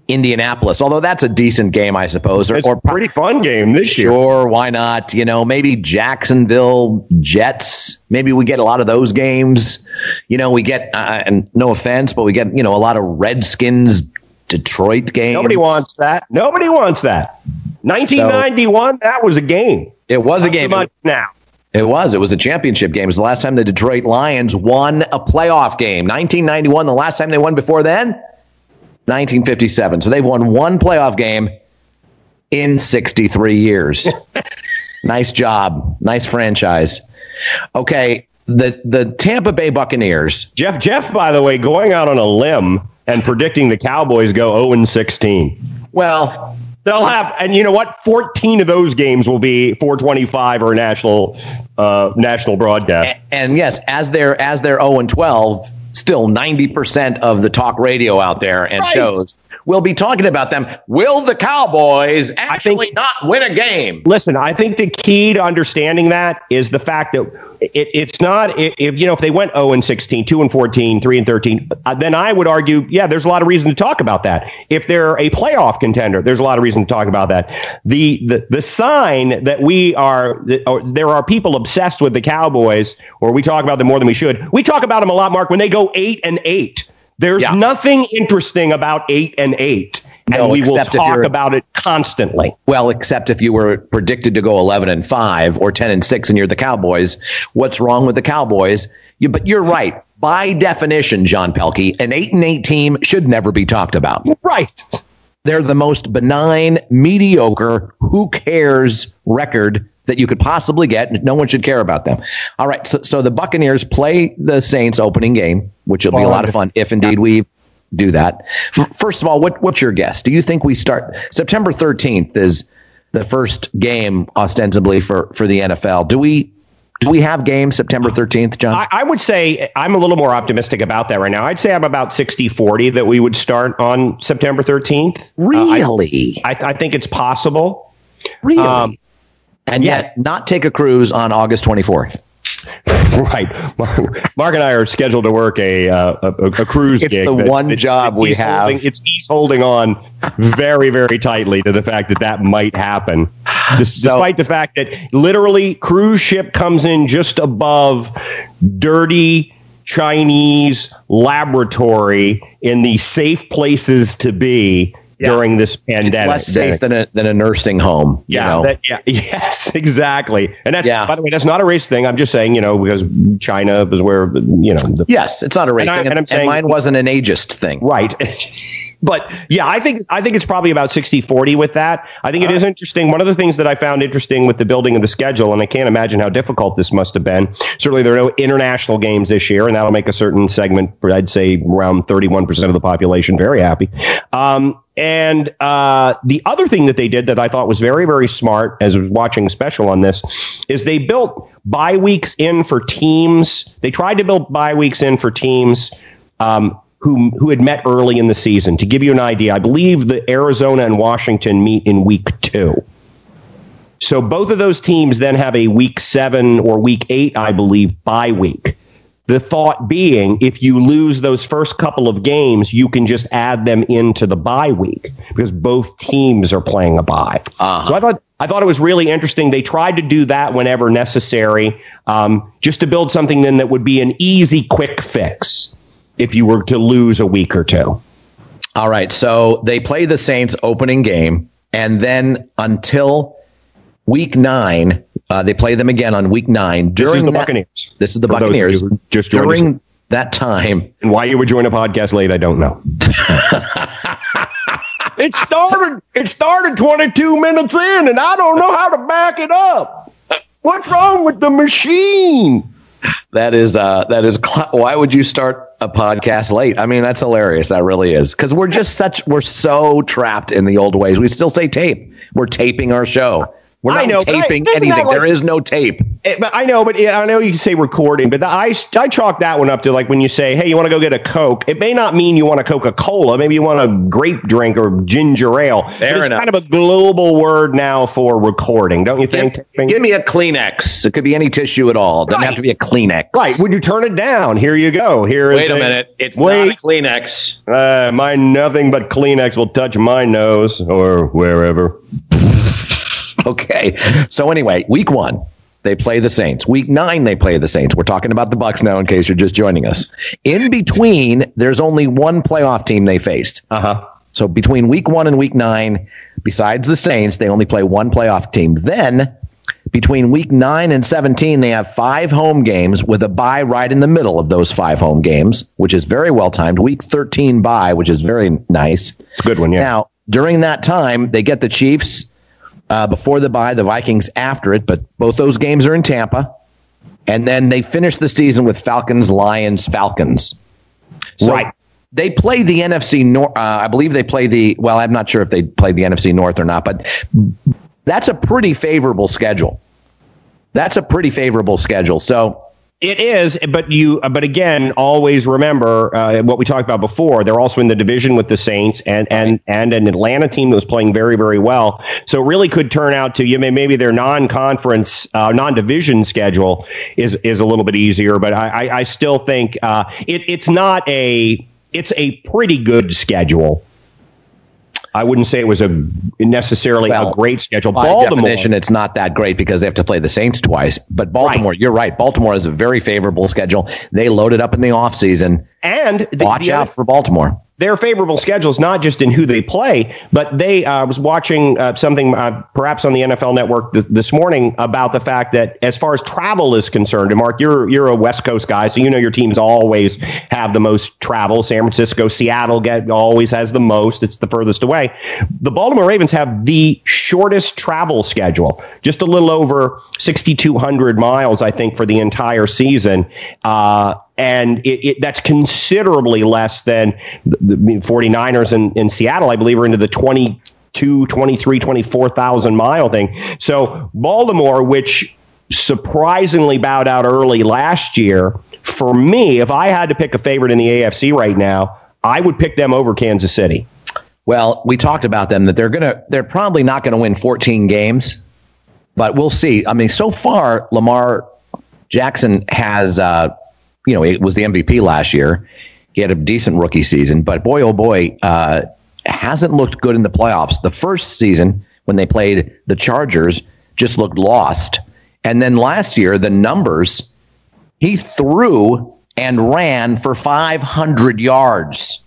Indianapolis. Although that's a decent game, I suppose, or, it's or a pretty fun game this year. Sure, why not? You know, maybe Jacksonville Jets. Maybe we get a lot of those games. You know, we get, uh, and no offense, but we get, you know, a lot of Redskins Detroit games. Nobody wants that. Nobody wants that. 1991, that was a game. It was a so game. much now. It was. It was a championship game. It was the last time the Detroit Lions won a playoff game. 1991. The last time they won before then, 1957. So they've won one playoff game in 63 years. nice job. Nice franchise. Okay. The the Tampa Bay Buccaneers. Jeff, Jeff, by the way, going out on a limb and predicting the Cowboys go 0 and 16. Well, They'll have, and you know what? 14 of those games will be 425 or national, uh, national broadcast. and yes, as they're as they're 0 and 12, still 90% of the talk radio out there and Right. shows will be talking about them. Will the Cowboys actually not win a game? Listen, I think the key to understanding that is the fact that it, it's not if you know if they went 0 and 16, 2 and 14, 3 and 13, uh, then I would argue, yeah, there's a lot of reason to talk about that. If they're a playoff contender, there's a lot of reason to talk about that. The the, the sign that we are that, there are people obsessed with the Cowboys, or we talk about them more than we should. We talk about them a lot, Mark, when they go eight and eight. There's yeah. nothing interesting about eight and eight. No, and we will talk about it constantly. Well, except if you were predicted to go 11 and 5 or 10 and 6 and you're the Cowboys, what's wrong with the Cowboys? You, but you're right. By definition, John Pelkey, an 8 and 8 team should never be talked about. Right. They're the most benign, mediocre, who cares record that you could possibly get. No one should care about them. All right. So, so the Buccaneers play the Saints opening game, which will be a lot of fun if indeed we do that. First of all, what, what's your guess? Do you think we start September 13th is the first game ostensibly for, for the NFL? Do we do we have games September 13th, John? I, I, would say I'm a little more optimistic about that right now. I'd say I'm about 60 40 that we would start on September 13th. Really? Uh, I, I, I, think it's possible. Really? Um, and yeah. yet not take a cruise on August 24th. right. Mark and I are scheduled to work a uh, a, a, cruise it's gig. the that, one that, job we have. Holding, it's he's holding on very very tightly to the fact that that might happen, despite so, the fact that literally cruise ship comes in just above dirty Chinese laboratory in the safe places to be yeah. during this pandemic. It's less safe than a, than a nursing home. Yeah, that, yeah, yes, exactly. And that's yeah. by the way, that's not a race thing. I'm just saying, you know, because China is where you know. The, yes, it's not a race and thing, I, and, and, saying, and mine wasn't an ageist thing, right? but yeah, I think I think it's probably about 60-40 with that. I think it is interesting. One of the things that I found interesting with the building of the schedule, and I can't imagine how difficult this must have been. Certainly, there are no international games this year, and that'll make a certain segment, I'd say around thirty-one percent of the population, very happy. Um, and uh, the other thing that they did that I thought was very, very smart as I was watching special on this is they built bye weeks in for teams. They tried to build bye weeks in for teams um, who who had met early in the season. To give you an idea, I believe the Arizona and Washington meet in week two. So both of those teams then have a week seven or week eight, I believe, bye week. The thought being, if you lose those first couple of games, you can just add them into the bye week because both teams are playing a bye. Uh-huh. So I thought I thought it was really interesting. They tried to do that whenever necessary, um, just to build something then that would be an easy, quick fix if you were to lose a week or two. All right. So they play the Saints opening game, and then until week nine, uh, they play them again on week nine. During this is the that, Buccaneers. This is the Buccaneers. Just during us. that time. And why you would join a podcast late, I don't know. it started. It started 22 minutes in, and I don't know how to back it up. What's wrong with the machine? That is. Uh, that is. Cl- why would you start a podcast late? I mean, that's hilarious. That really is because we're just such. We're so trapped in the old ways. We still say tape. We're taping our show. We're not I know, taping I, anything. Like, there is no tape. It, but I know, but yeah, I know you can say recording, but the, I I chalk that one up to like when you say, "Hey, you want to go get a Coke?" It may not mean you want a Coca Cola. Maybe you want a grape drink or ginger ale. Fair it's enough. kind of a global word now for recording, don't you think? Give, give me a Kleenex. It could be any tissue at all. It doesn't right. have to be a Kleenex. Right? Would you turn it down? Here you go. Here Wait a, a minute. It's wait, not a Kleenex. Uh, my nothing but Kleenex will touch my nose or wherever. okay. So anyway, week one, they play the Saints. Week nine, they play the Saints. We're talking about the Bucks now, in case you're just joining us. In between, there's only one playoff team they faced. Uh huh. So between week one and week nine, besides the Saints, they only play one playoff team. Then between week nine and 17, they have five home games with a bye right in the middle of those five home games, which is very well timed. Week 13 bye, which is very nice. It's a good one, yeah. Now, during that time, they get the Chiefs uh, before the bye, the Vikings after it, but both those games are in Tampa. And then they finish the season with Falcons, Lions, Falcons. So right. They play the NFC North. Uh, I believe they play the, well, I'm not sure if they play the NFC North or not, but that's a pretty favorable schedule. That's a pretty favorable schedule. So It is, but you, but again, always remember uh, what we talked about before. They're also in the division with the Saints and and and an Atlanta team that was playing very very well. So it really could turn out to you. May maybe their non-conference, uh, non-division schedule is is a little bit easier, but I I, I still think uh, it, it's not a it's a pretty good schedule. I wouldn't say it was a necessarily well, a great schedule. By Baltimore, definition, it's not that great because they have to play the Saints twice. But Baltimore, right. you're right. Baltimore has a very favorable schedule. They loaded up in the offseason. And the, watch the out for Baltimore their favorable schedules, not just in who they play, but they uh, was watching uh, something uh, perhaps on the NFL Network th- this morning about the fact that as far as travel is concerned, and Mark, you're you're a West Coast guy, so you know your teams always have the most travel. San Francisco, Seattle get always has the most. It's the furthest away. The Baltimore Ravens have the shortest travel schedule, just a little over 6,200 miles, I think, for the entire season. And it, it, that's considerably less than the, the 49ers in, in Seattle, I believe, are into the 22, 23, 24,000 mile thing. So Baltimore, which surprisingly bowed out early last year, for me, if I had to pick a favorite in the AFC right now, I would pick them over Kansas City. Well, we talked about them that they're gonna they're probably not going to win 14 games, but we'll see. I mean, so far Lamar Jackson has uh, you know, it was the MVP last year. He had a decent rookie season, but boy, oh boy, uh, hasn't looked good in the playoffs. The first season when they played the Chargers just looked lost. And then last year, the numbers, he threw and ran for 500 yards.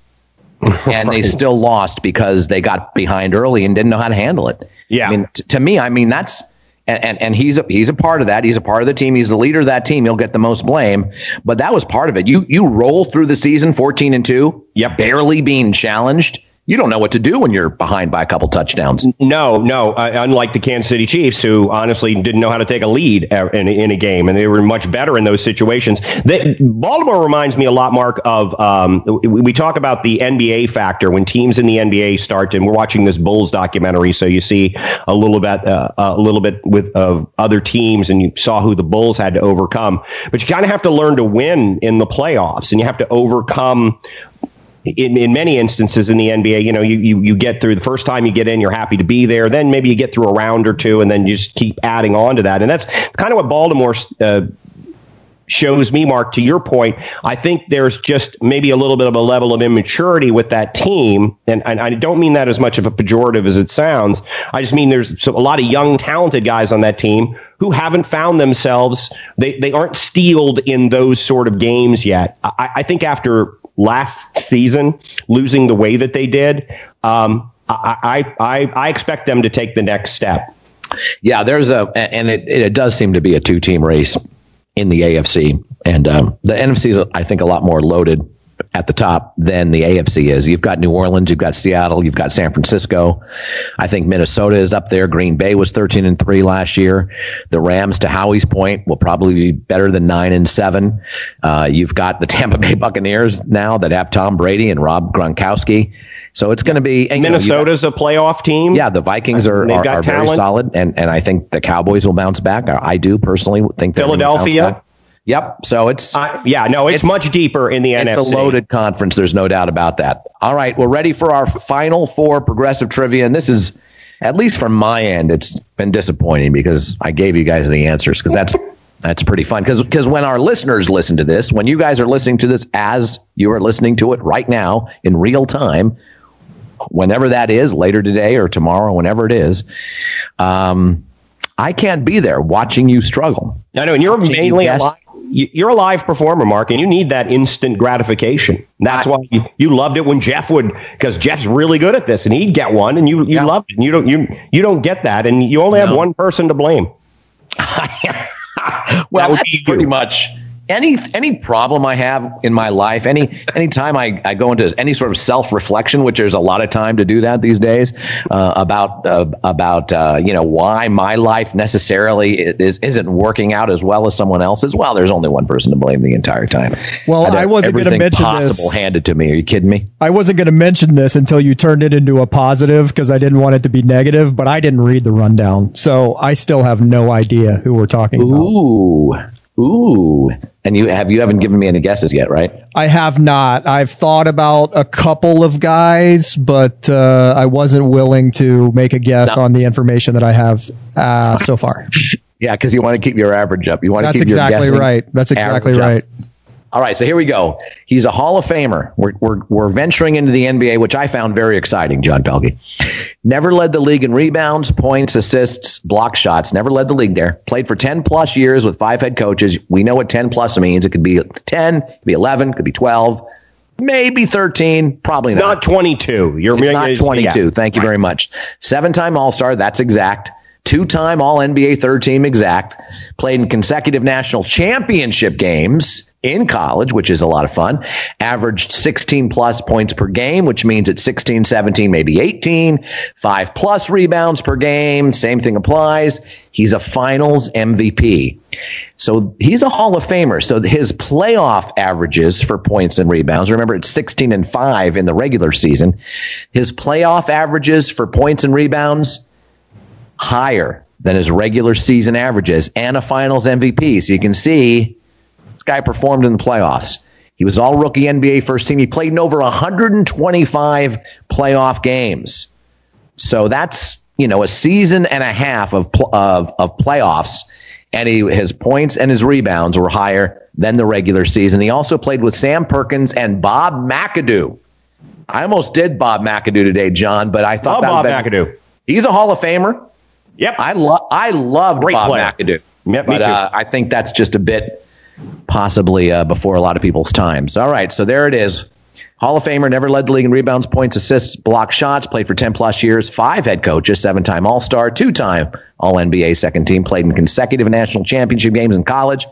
and they still lost because they got behind early and didn't know how to handle it. Yeah. I mean, t- to me, I mean, that's and, and, and he's a he's a part of that. He's a part of the team. He's the leader of that team. He'll get the most blame. But that was part of it. You you roll through the season 14 and 2, yep. barely being challenged you don't know what to do when you're behind by a couple touchdowns. No, no. Uh, unlike the Kansas City Chiefs, who honestly didn't know how to take a lead in, in a game, and they were much better in those situations. They, Baltimore reminds me a lot, Mark, of um, we talk about the NBA factor when teams in the NBA start, and we're watching this Bulls documentary, so you see a little bit, uh, a little bit with other teams, and you saw who the Bulls had to overcome. But you kind of have to learn to win in the playoffs, and you have to overcome in, in many instances in the NBA, you know, you, you, you get through the first time you get in, you're happy to be there. Then maybe you get through a round or two, and then you just keep adding on to that. And that's kind of what Baltimore uh, shows me, Mark, to your point, I think there's just maybe a little bit of a level of immaturity with that team. And, and, I don't mean that as much of a pejorative as it sounds. I just mean there's a lot of young, talented guys on that team who haven't found themselves, they, they aren't steeled in those sort of games yet. I, I think after last season, losing the way that they did, um, I, I, I expect them to take the next step. Yeah, there's a, and it, it does seem to be a two team race in the AFC. And um, the NFC is, I think, a lot more loaded at the top than the AFC is. You've got New Orleans, you've got Seattle, you've got San Francisco. I think Minnesota is up there. Green Bay was 13 and 3 last year. The Rams, to Howie's point, will probably be better than 9 and 7. Uh, you've got the Tampa Bay Buccaneers now that have Tom Brady and Rob Gronkowski. So it's going to be and, Minnesota's know, got, a playoff team. Yeah, the Vikings are, are, are very solid, and, and I think the Cowboys will bounce back. I do personally think Philadelphia. Yep. So it's uh, yeah, no, it's, it's, much deeper in the it's NFC. It's a loaded conference. There's no doubt about that. All right, we're ready for our final four progressive trivia, and this is at least from my end, it's been disappointing because I gave you guys the answers because that's that's pretty fun because because when our listeners listen to this, when you guys are listening to this as you are listening to it right now in real time, whenever that is, later today or tomorrow, whenever it is, um, I can't be there watching you struggle. I know, and you're mainly you alive you're a live performer, Mark, and you need that instant gratification. That's why you, you loved it when Jeff would, because Jeff's really good at this, and he'd get one, and you you yeah. loved it. And you don't you you don't get that, and you only no. have one person to blame. well, that's pretty much any any problem I have in my life, any any time I, I go into any sort of self reflection, which there's a lot of time to do that these days, uh, about uh, about uh, you know why my life necessarily is isn't working out as well as someone else's. Well, there's only one person to blame the entire time. Well, I, I wasn't going to mention possible this. handed to me. Are you kidding me? I wasn't going to mention this until you turned it into a positive because I didn't want it to be negative. But I didn't read the rundown, so I still have no idea who we're talking Ooh. about. Ooh, and you have you haven't given me any guesses yet, right? I have not. I've thought about a couple of guys, but uh, I wasn't willing to make a guess no. on the information that I have uh, so far. yeah, because you want to keep your average up. You want That's to keep exactly right. That's exactly right. Up. All right, so here we go. He's a Hall of Famer. We're, we're, we're venturing into the NBA, which I found very exciting, John Pelkey. Never led the league in rebounds, points, assists, block shots. Never led the league there. Played for 10 plus years with five head coaches. We know what 10 plus means. It could be 10, it could be 11, it could be 12, maybe 13, probably not. Not 22. You're it's not 22. Yeah. Thank you very much. Seven time All Star, that's exact two time All NBA third team exact, played in consecutive national championship games in college, which is a lot of fun, averaged 16 plus points per game, which means it's 16, 17, maybe 18, five plus rebounds per game. Same thing applies. He's a finals MVP. So he's a Hall of Famer. So his playoff averages for points and rebounds, remember it's 16 and 5 in the regular season. His playoff averages for points and rebounds higher than his regular season averages and a finals MVP. So you can see this guy performed in the playoffs. He was all rookie NBA first team. He played in over 125 playoff games. So that's, you know, a season and a half of, of, of playoffs. And he, his points and his rebounds were higher than the regular season. He also played with Sam Perkins and Bob McAdoo. I almost did Bob McAdoo today, John, but I thought Bob McAdoo. He's a Hall of Famer. Yep. I love I love Bob player. McAdoo. Yep, but uh, I think that's just a bit possibly uh, before a lot of people's times. All right, so there it is. Hall of Famer, never led the league in rebounds, points, assists, block shots, played for 10 plus years, five head coaches, seven time All Star, two time All NBA second team, played in consecutive national championship games in college,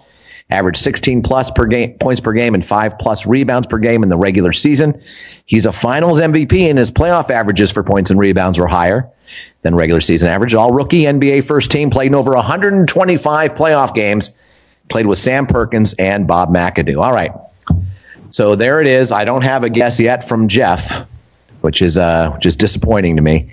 averaged 16 plus per game, points per game and five plus rebounds per game in the regular season. He's a finals MVP and his playoff averages for points and rebounds were higher than regular season average. All rookie NBA first team, played in over 125 playoff games, played with Sam Perkins and Bob McAdoo. All right. So there it is. I don't have a guess yet from Jeff, which is uh, which is disappointing to me.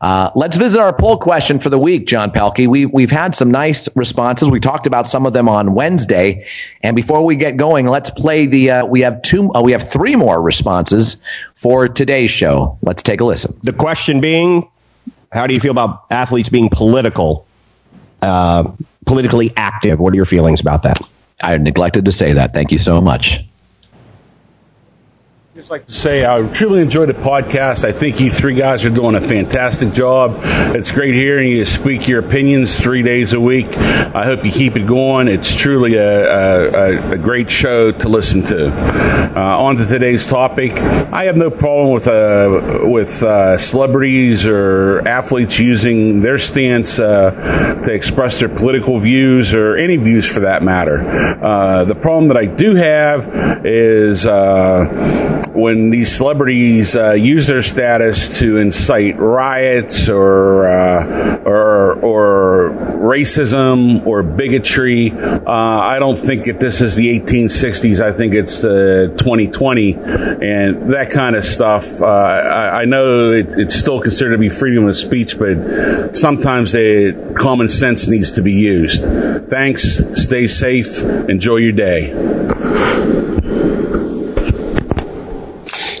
Uh, let's visit our poll question for the week, John Pelkey. We we've had some nice responses. We talked about some of them on Wednesday, and before we get going, let's play the. Uh, we have two. Uh, we have three more responses for today's show. Let's take a listen. The question being, how do you feel about athletes being political, uh, politically active? What are your feelings about that? I neglected to say that. Thank you so much just like to say I truly enjoyed the podcast. I think you three guys are doing a fantastic job. It's great hearing you speak your opinions three days a week. I hope you keep it going. It's truly a, a, a great show to listen to. Uh, on to today's topic. I have no problem with uh, with uh, celebrities or athletes using their stance uh, to express their political views or any views for that matter. Uh, the problem that I do have is uh, when these celebrities uh, use their status to incite riots or uh, or, or racism or bigotry, uh, I don't think that this is the 1860s. I think it's 2020, and that kind of stuff. Uh, I, I, know it, it's still considered to be freedom of speech, but sometimes it, common sense needs to be used. Thanks. Stay safe. Enjoy your day.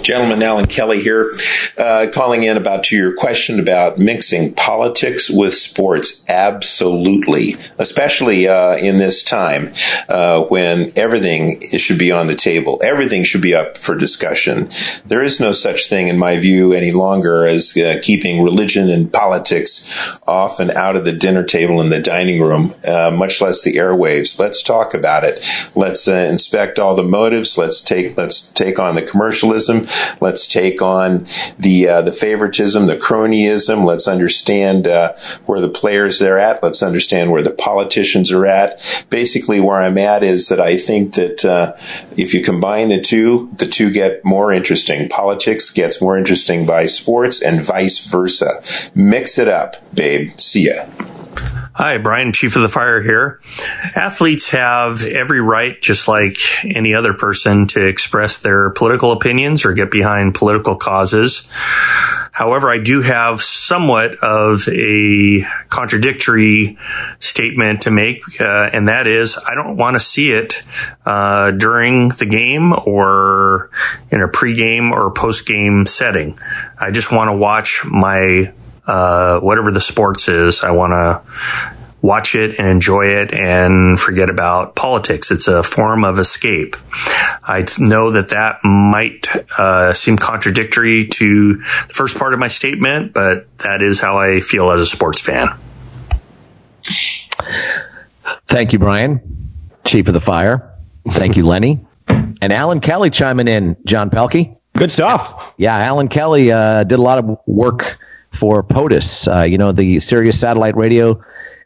Gentleman Alan Kelly here, uh, calling in about to your question about mixing politics with sports. Absolutely, especially uh, in this time uh, when everything should be on the table. Everything should be up for discussion. There is no such thing, in my view, any longer as uh, keeping religion and politics off and out of the dinner table in the dining room, uh, much less the airwaves. Let's talk about it. Let's uh, inspect all the motives. Let's take let's take on the commercialism. Let's take on the uh, the favoritism, the cronyism. Let's understand uh, where the players are at. Let's understand where the politicians are at. Basically, where I'm at is that I think that uh, if you combine the two, the two get more interesting. Politics gets more interesting by sports, and vice versa. Mix it up, babe. See ya. Hi, Brian, Chief of the Fire here. Athletes have every right, just like any other person, to express their political opinions or get behind political causes. However, I do have somewhat of a contradictory statement to make, uh, and that is I don't want to see it uh, during the game or in a pregame or postgame setting. I just want to watch my uh, whatever the sports is. I want to watch it and enjoy it and forget about politics. It's a form of escape. I know that that might uh, seem contradictory to the first part of my statement, but that is how I feel as a sports fan. Thank you, Brian, Chief of the Fire. Thank you, Lenny. And Alan Kelly chiming in, John Pelkey. Good stuff. Yeah, Alan Kelly uh, did a lot of work for POTUS, uh, you know, the Sirius satellite radio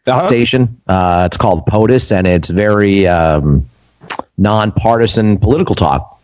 uh-huh. station. Uh, it's called POTUS, and it's very um, nonpartisan political talk.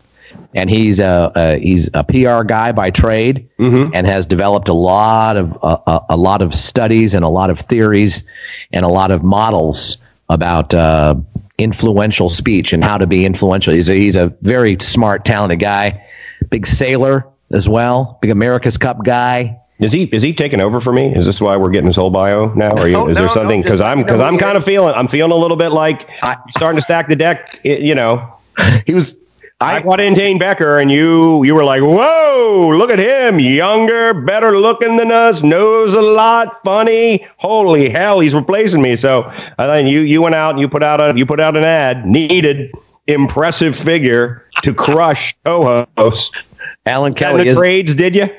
And he's a, a, he's a PR guy by trade, mm-hmm. and has developed a lot of uh, a lot of studies and a lot of theories and a lot of models about uh, influential speech and how to be influential. He's a, he's a very smart, talented guy, big sailor as well, big America's Cup guy. Is he is he taking over for me? Is this why we're getting his whole bio now? Or you, is there something? Because no, I'm because I'm kind of feeling I'm feeling a little bit like I, starting to stack the deck. You know, he was. I, I brought in Dane Becker, and you you were like, "Whoa, look at him! Younger, better looking than us, knows a lot, funny. Holy hell, he's replacing me." So I thought you you went out and you put out a you put out an ad needed impressive figure to crush co-host. Alan Kelly the is, trades, did you?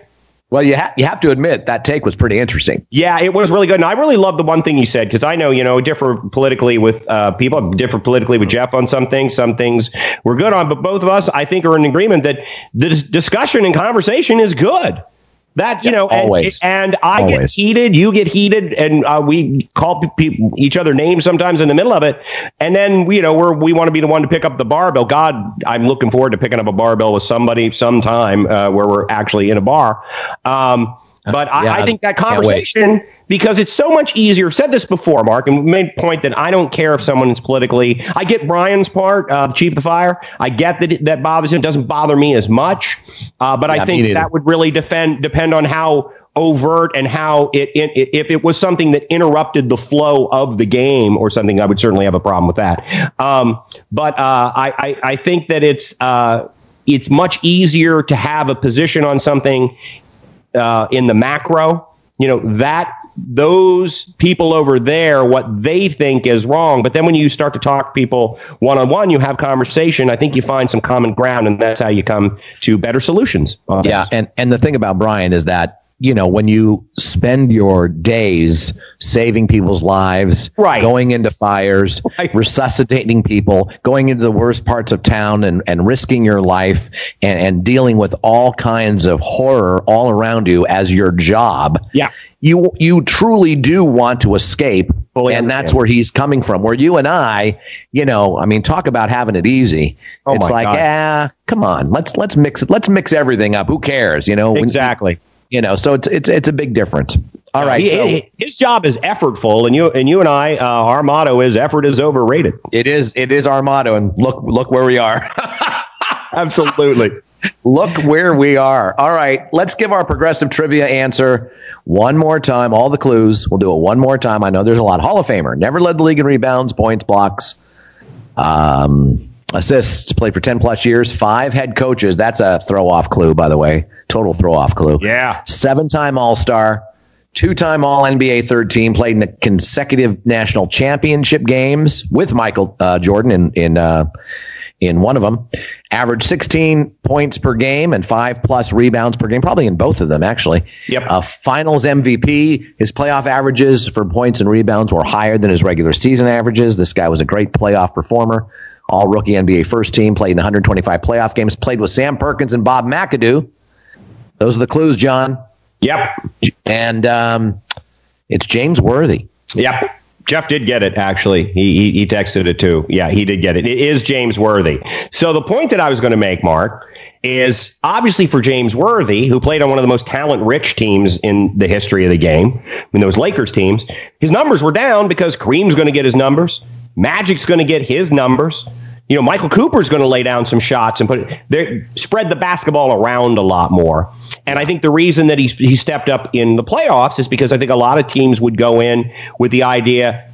Well, you, ha- you have to admit that take was pretty interesting. Yeah, it was really good. And I really love the one thing you said because I know, you know, differ politically with uh, people, differ politically with Jeff on some things. Some things we're good on, but both of us, I think, are in agreement that the discussion and conversation is good. That you know, always. And, and I always. get heated, you get heated, and uh, we call pe- each other names sometimes in the middle of it. And then you know, we're we want to be the one to pick up the barbell. God, I'm looking forward to picking up a barbell with somebody sometime uh, where we're actually in a bar. Um, but I, yeah, I, think that conversation, because it's so much easier. I've said this before, Mark, and we made point that I don't care if someone is politically. I get Brian's part, uh, chief of the fire. I get that it, that bothers him. It doesn't bother me as much. Uh, but yeah, I think that would really defend depend on how overt and how it, it, if it was something that interrupted the flow of the game or something, I would certainly have a problem with that. Um, but uh, I, I, I think that it's uh, it's much easier to have a position on something uh, in the macro, you know, that those people over there, what they think is wrong. But then when you start to talk people one on one, you have conversation. I think you find some common ground, and that's how you come to better solutions. Yeah, and and the thing about Brian is that you know, when you spend your days saving people's lives, right. going into fires, right. resuscitating people, going into the worst parts of town and, and risking your life and, and dealing with all kinds of horror all around you as your job. Yeah. You, you truly do want to escape. Fully and understand. that's where he's coming from. Where you and I, you know, I mean, talk about having it easy. Oh it's like, God. yeah, come on, let's let's mix it. Let's mix everything up. Who cares? You know, exactly. When, you know, so it's it's it's a big difference. All right, he, so, he, his job is effortful, and you and you and I, uh, our motto is effort is overrated. It is it is our motto, and look look where we are. Absolutely. Look where we are. All right, let's give our progressive trivia answer one more time. All the clues. We'll do it one more time. I know there's a lot. Hall of Famer, never led the league in rebounds, points, blocks. Um, assists, played for 10 plus years, five head coaches. That's a throw off clue, by the way. Total throw off clue. Yeah. Seven time All Star, two time All NBA third team, played in consecutive national championship games with Michael uh, Jordan in, in, uh, in one of them. Averaged 16 points per game and five plus rebounds per game, probably in both of them, actually. Yep. Uh, finals MVP. His playoff averages for points and rebounds were higher than his regular season averages. This guy was a great playoff performer all rookie NBA first team, played in 125 playoff games, played with Sam Perkins and Bob McAdoo. Those are the clues, John. Yep. And um, it's James Worthy. Yep. Jeff did get it, actually. He, he, he texted it too. Yeah, he did get it. It is James Worthy. So the point that I was going to make, Mark, is obviously for James Worthy, who played on one of the most talent rich teams in the history of the game, in those Lakers teams, his numbers were down because Kareem's going to get his numbers. Magic's going to get his numbers. You know, Michael Cooper's going to lay down some shots and put it, spread the basketball around a lot more. And I think the reason that he he stepped up in the playoffs is because I think a lot of teams would go in with the idea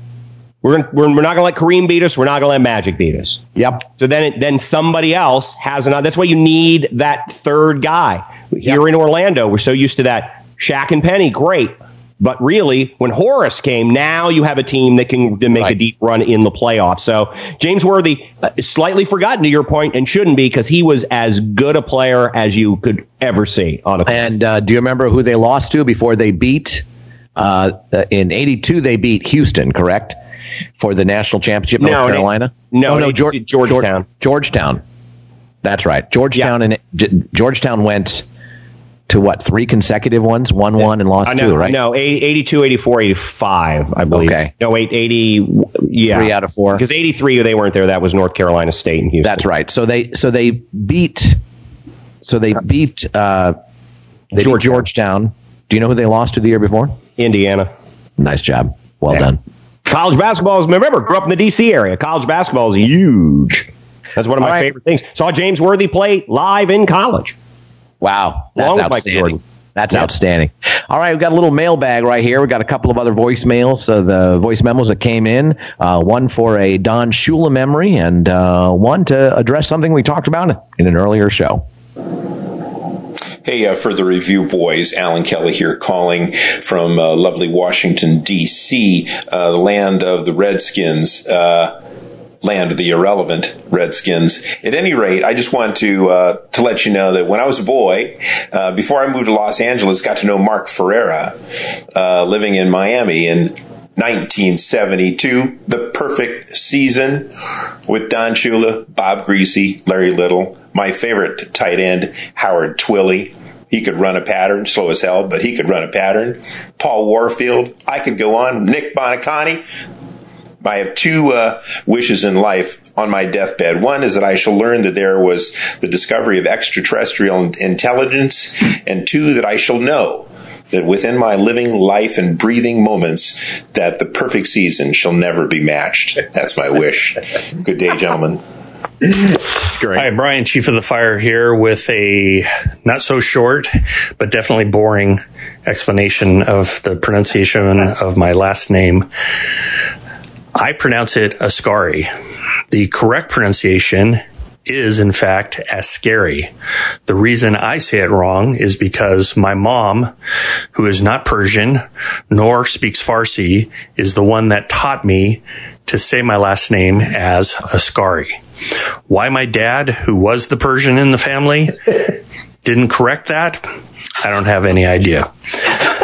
we're, we're, we're not going to let Kareem beat us. We're not going to let Magic beat us. Yep. So then, it, then somebody else has another. That's why you need that third guy. Here Yep. in Orlando, we're so used to that Shaq and Penny, great. But really, when Horace came, now you have a team that can make a deep run in the playoffs. So James Worthy, uh, slightly forgotten to your point, and shouldn't be because he was as good a player as you could ever see on a. And uh, do you remember who they lost to before they beat? Uh, uh, in '82, they beat Houston, correct, for the national championship. North No, in- Carolina. no, oh, no, in Geor- 82, Georgetown. Georgetown. That's right. Georgetown and G- Georgetown went to what three consecutive ones, one one and lost no, two, right? No, 82, 84, 85, I believe. Okay. No, wait, 80. Yeah. Three out of four. Because 83, they weren't there. That was North Carolina State and Houston. That's right. So they so they beat so they beat uh, they beat Georgetown. Georgetown. Do you know who they lost to the year before? Indiana. Nice job. Well Yeah. done. College basketball is, remember, grew up in the D.C. area. College basketball is huge. That's one of my right. favorite things. Saw James Worthy play live in college. Wow, that's Along with Michael outstanding. Jordan. That's Yeah. outstanding. All right, we've got a little mailbag right here. We've got a couple of other voicemails, so the voice memos that came in. Uh, one for a Don Shula memory, and uh, one to address something we talked about in an earlier show. Hey, uh, for the review boys, Alan Kelly here calling from uh, lovely Washington, D.C., uh, the land of the Redskins. Uh, land the irrelevant Redskins. At any rate, I just want to uh, to let you know that when I was a boy, uh, before I moved to Los Angeles, got to know Mark Ferreira, uh, living in Miami in 1972, the perfect season with Don Shula, Bob Griese, Larry Little, my favorite tight end, Howard Twilley. He could run a pattern, slow as hell, but he could run a pattern. Paul Warfield. I could go on. Nick Buoniconti. I have two uh, wishes in life on my deathbed. One is that I shall learn that there was the discovery of extraterrestrial intelligence, and two, that I shall know that within my living life and breathing moments, that the perfect season shall never be matched. That's my wish. Good day, gentlemen. Hi, Brian, Chief of the Fire here with a not so short, but definitely boring explanation of the pronunciation of my last name. I pronounce it Ascari. The correct pronunciation is in fact Ascari. The reason I say it wrong is because my mom, who is not Persian nor speaks Farsi, is the one that taught me to say my last name as Ascari. Why my dad, who was the Persian in the family, didn't correct that, I don't have any idea.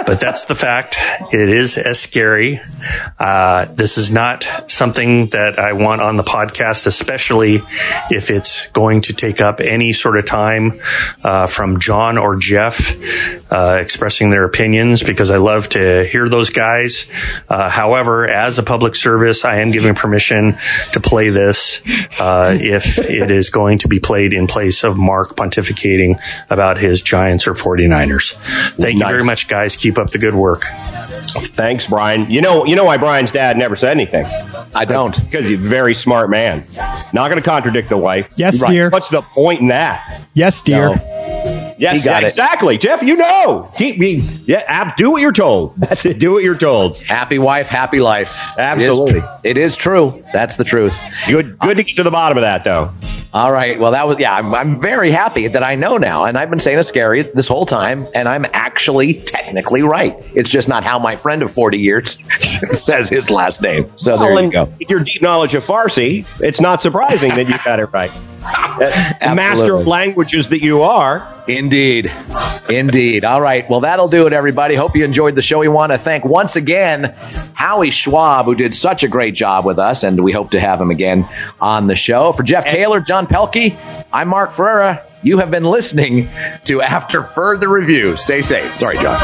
But that's the fact. It is as scary. Uh, this is not something that I want on the podcast, especially if it's going to take up any sort of time uh, from John or Jeff uh, expressing their opinions, because I love to hear those guys. Uh, however, as a public service, I am giving permission to play this uh, if it is going to be played in place of Mark pontificating about his Giants or 49ers. Thank you very much, guys. Keep up the good work. Thanks, Brian. You know, you know why Brian's dad never said anything? I don't. Because he's a very smart man. Not going to contradict the wife. Yes, Right. dear. What's the point in that? Yes, dear. No. Yes, He got yeah, it. exactly. Jeff, you know. Keep me. Yeah, ab- do what you're told. That's it. Do what you're told. Happy wife, happy life. Absolutely. It is, tr- it is true. That's the truth. Good. Good to get to the bottom of that, though. All right. Well, that was, yeah, I'm, I'm very happy that I know now. And I've been saying it's scary this whole time. And I'm actually technically right. It's just not how my friend of 40 years says his last name. So there you go. With your deep knowledge of Farsi, it's not surprising that you got it right. Master of languages that you are. Indeed. Indeed. All right. Well, that'll do it, everybody. Hope you enjoyed the show. We want to thank once again Howie Schwab, who did such a great job with us, and we hope to have him again on the show. For Jeff Taylor, John Pelkey, I'm Mark Ferreira. You have been listening to After Further Review. Stay safe. Sorry, John.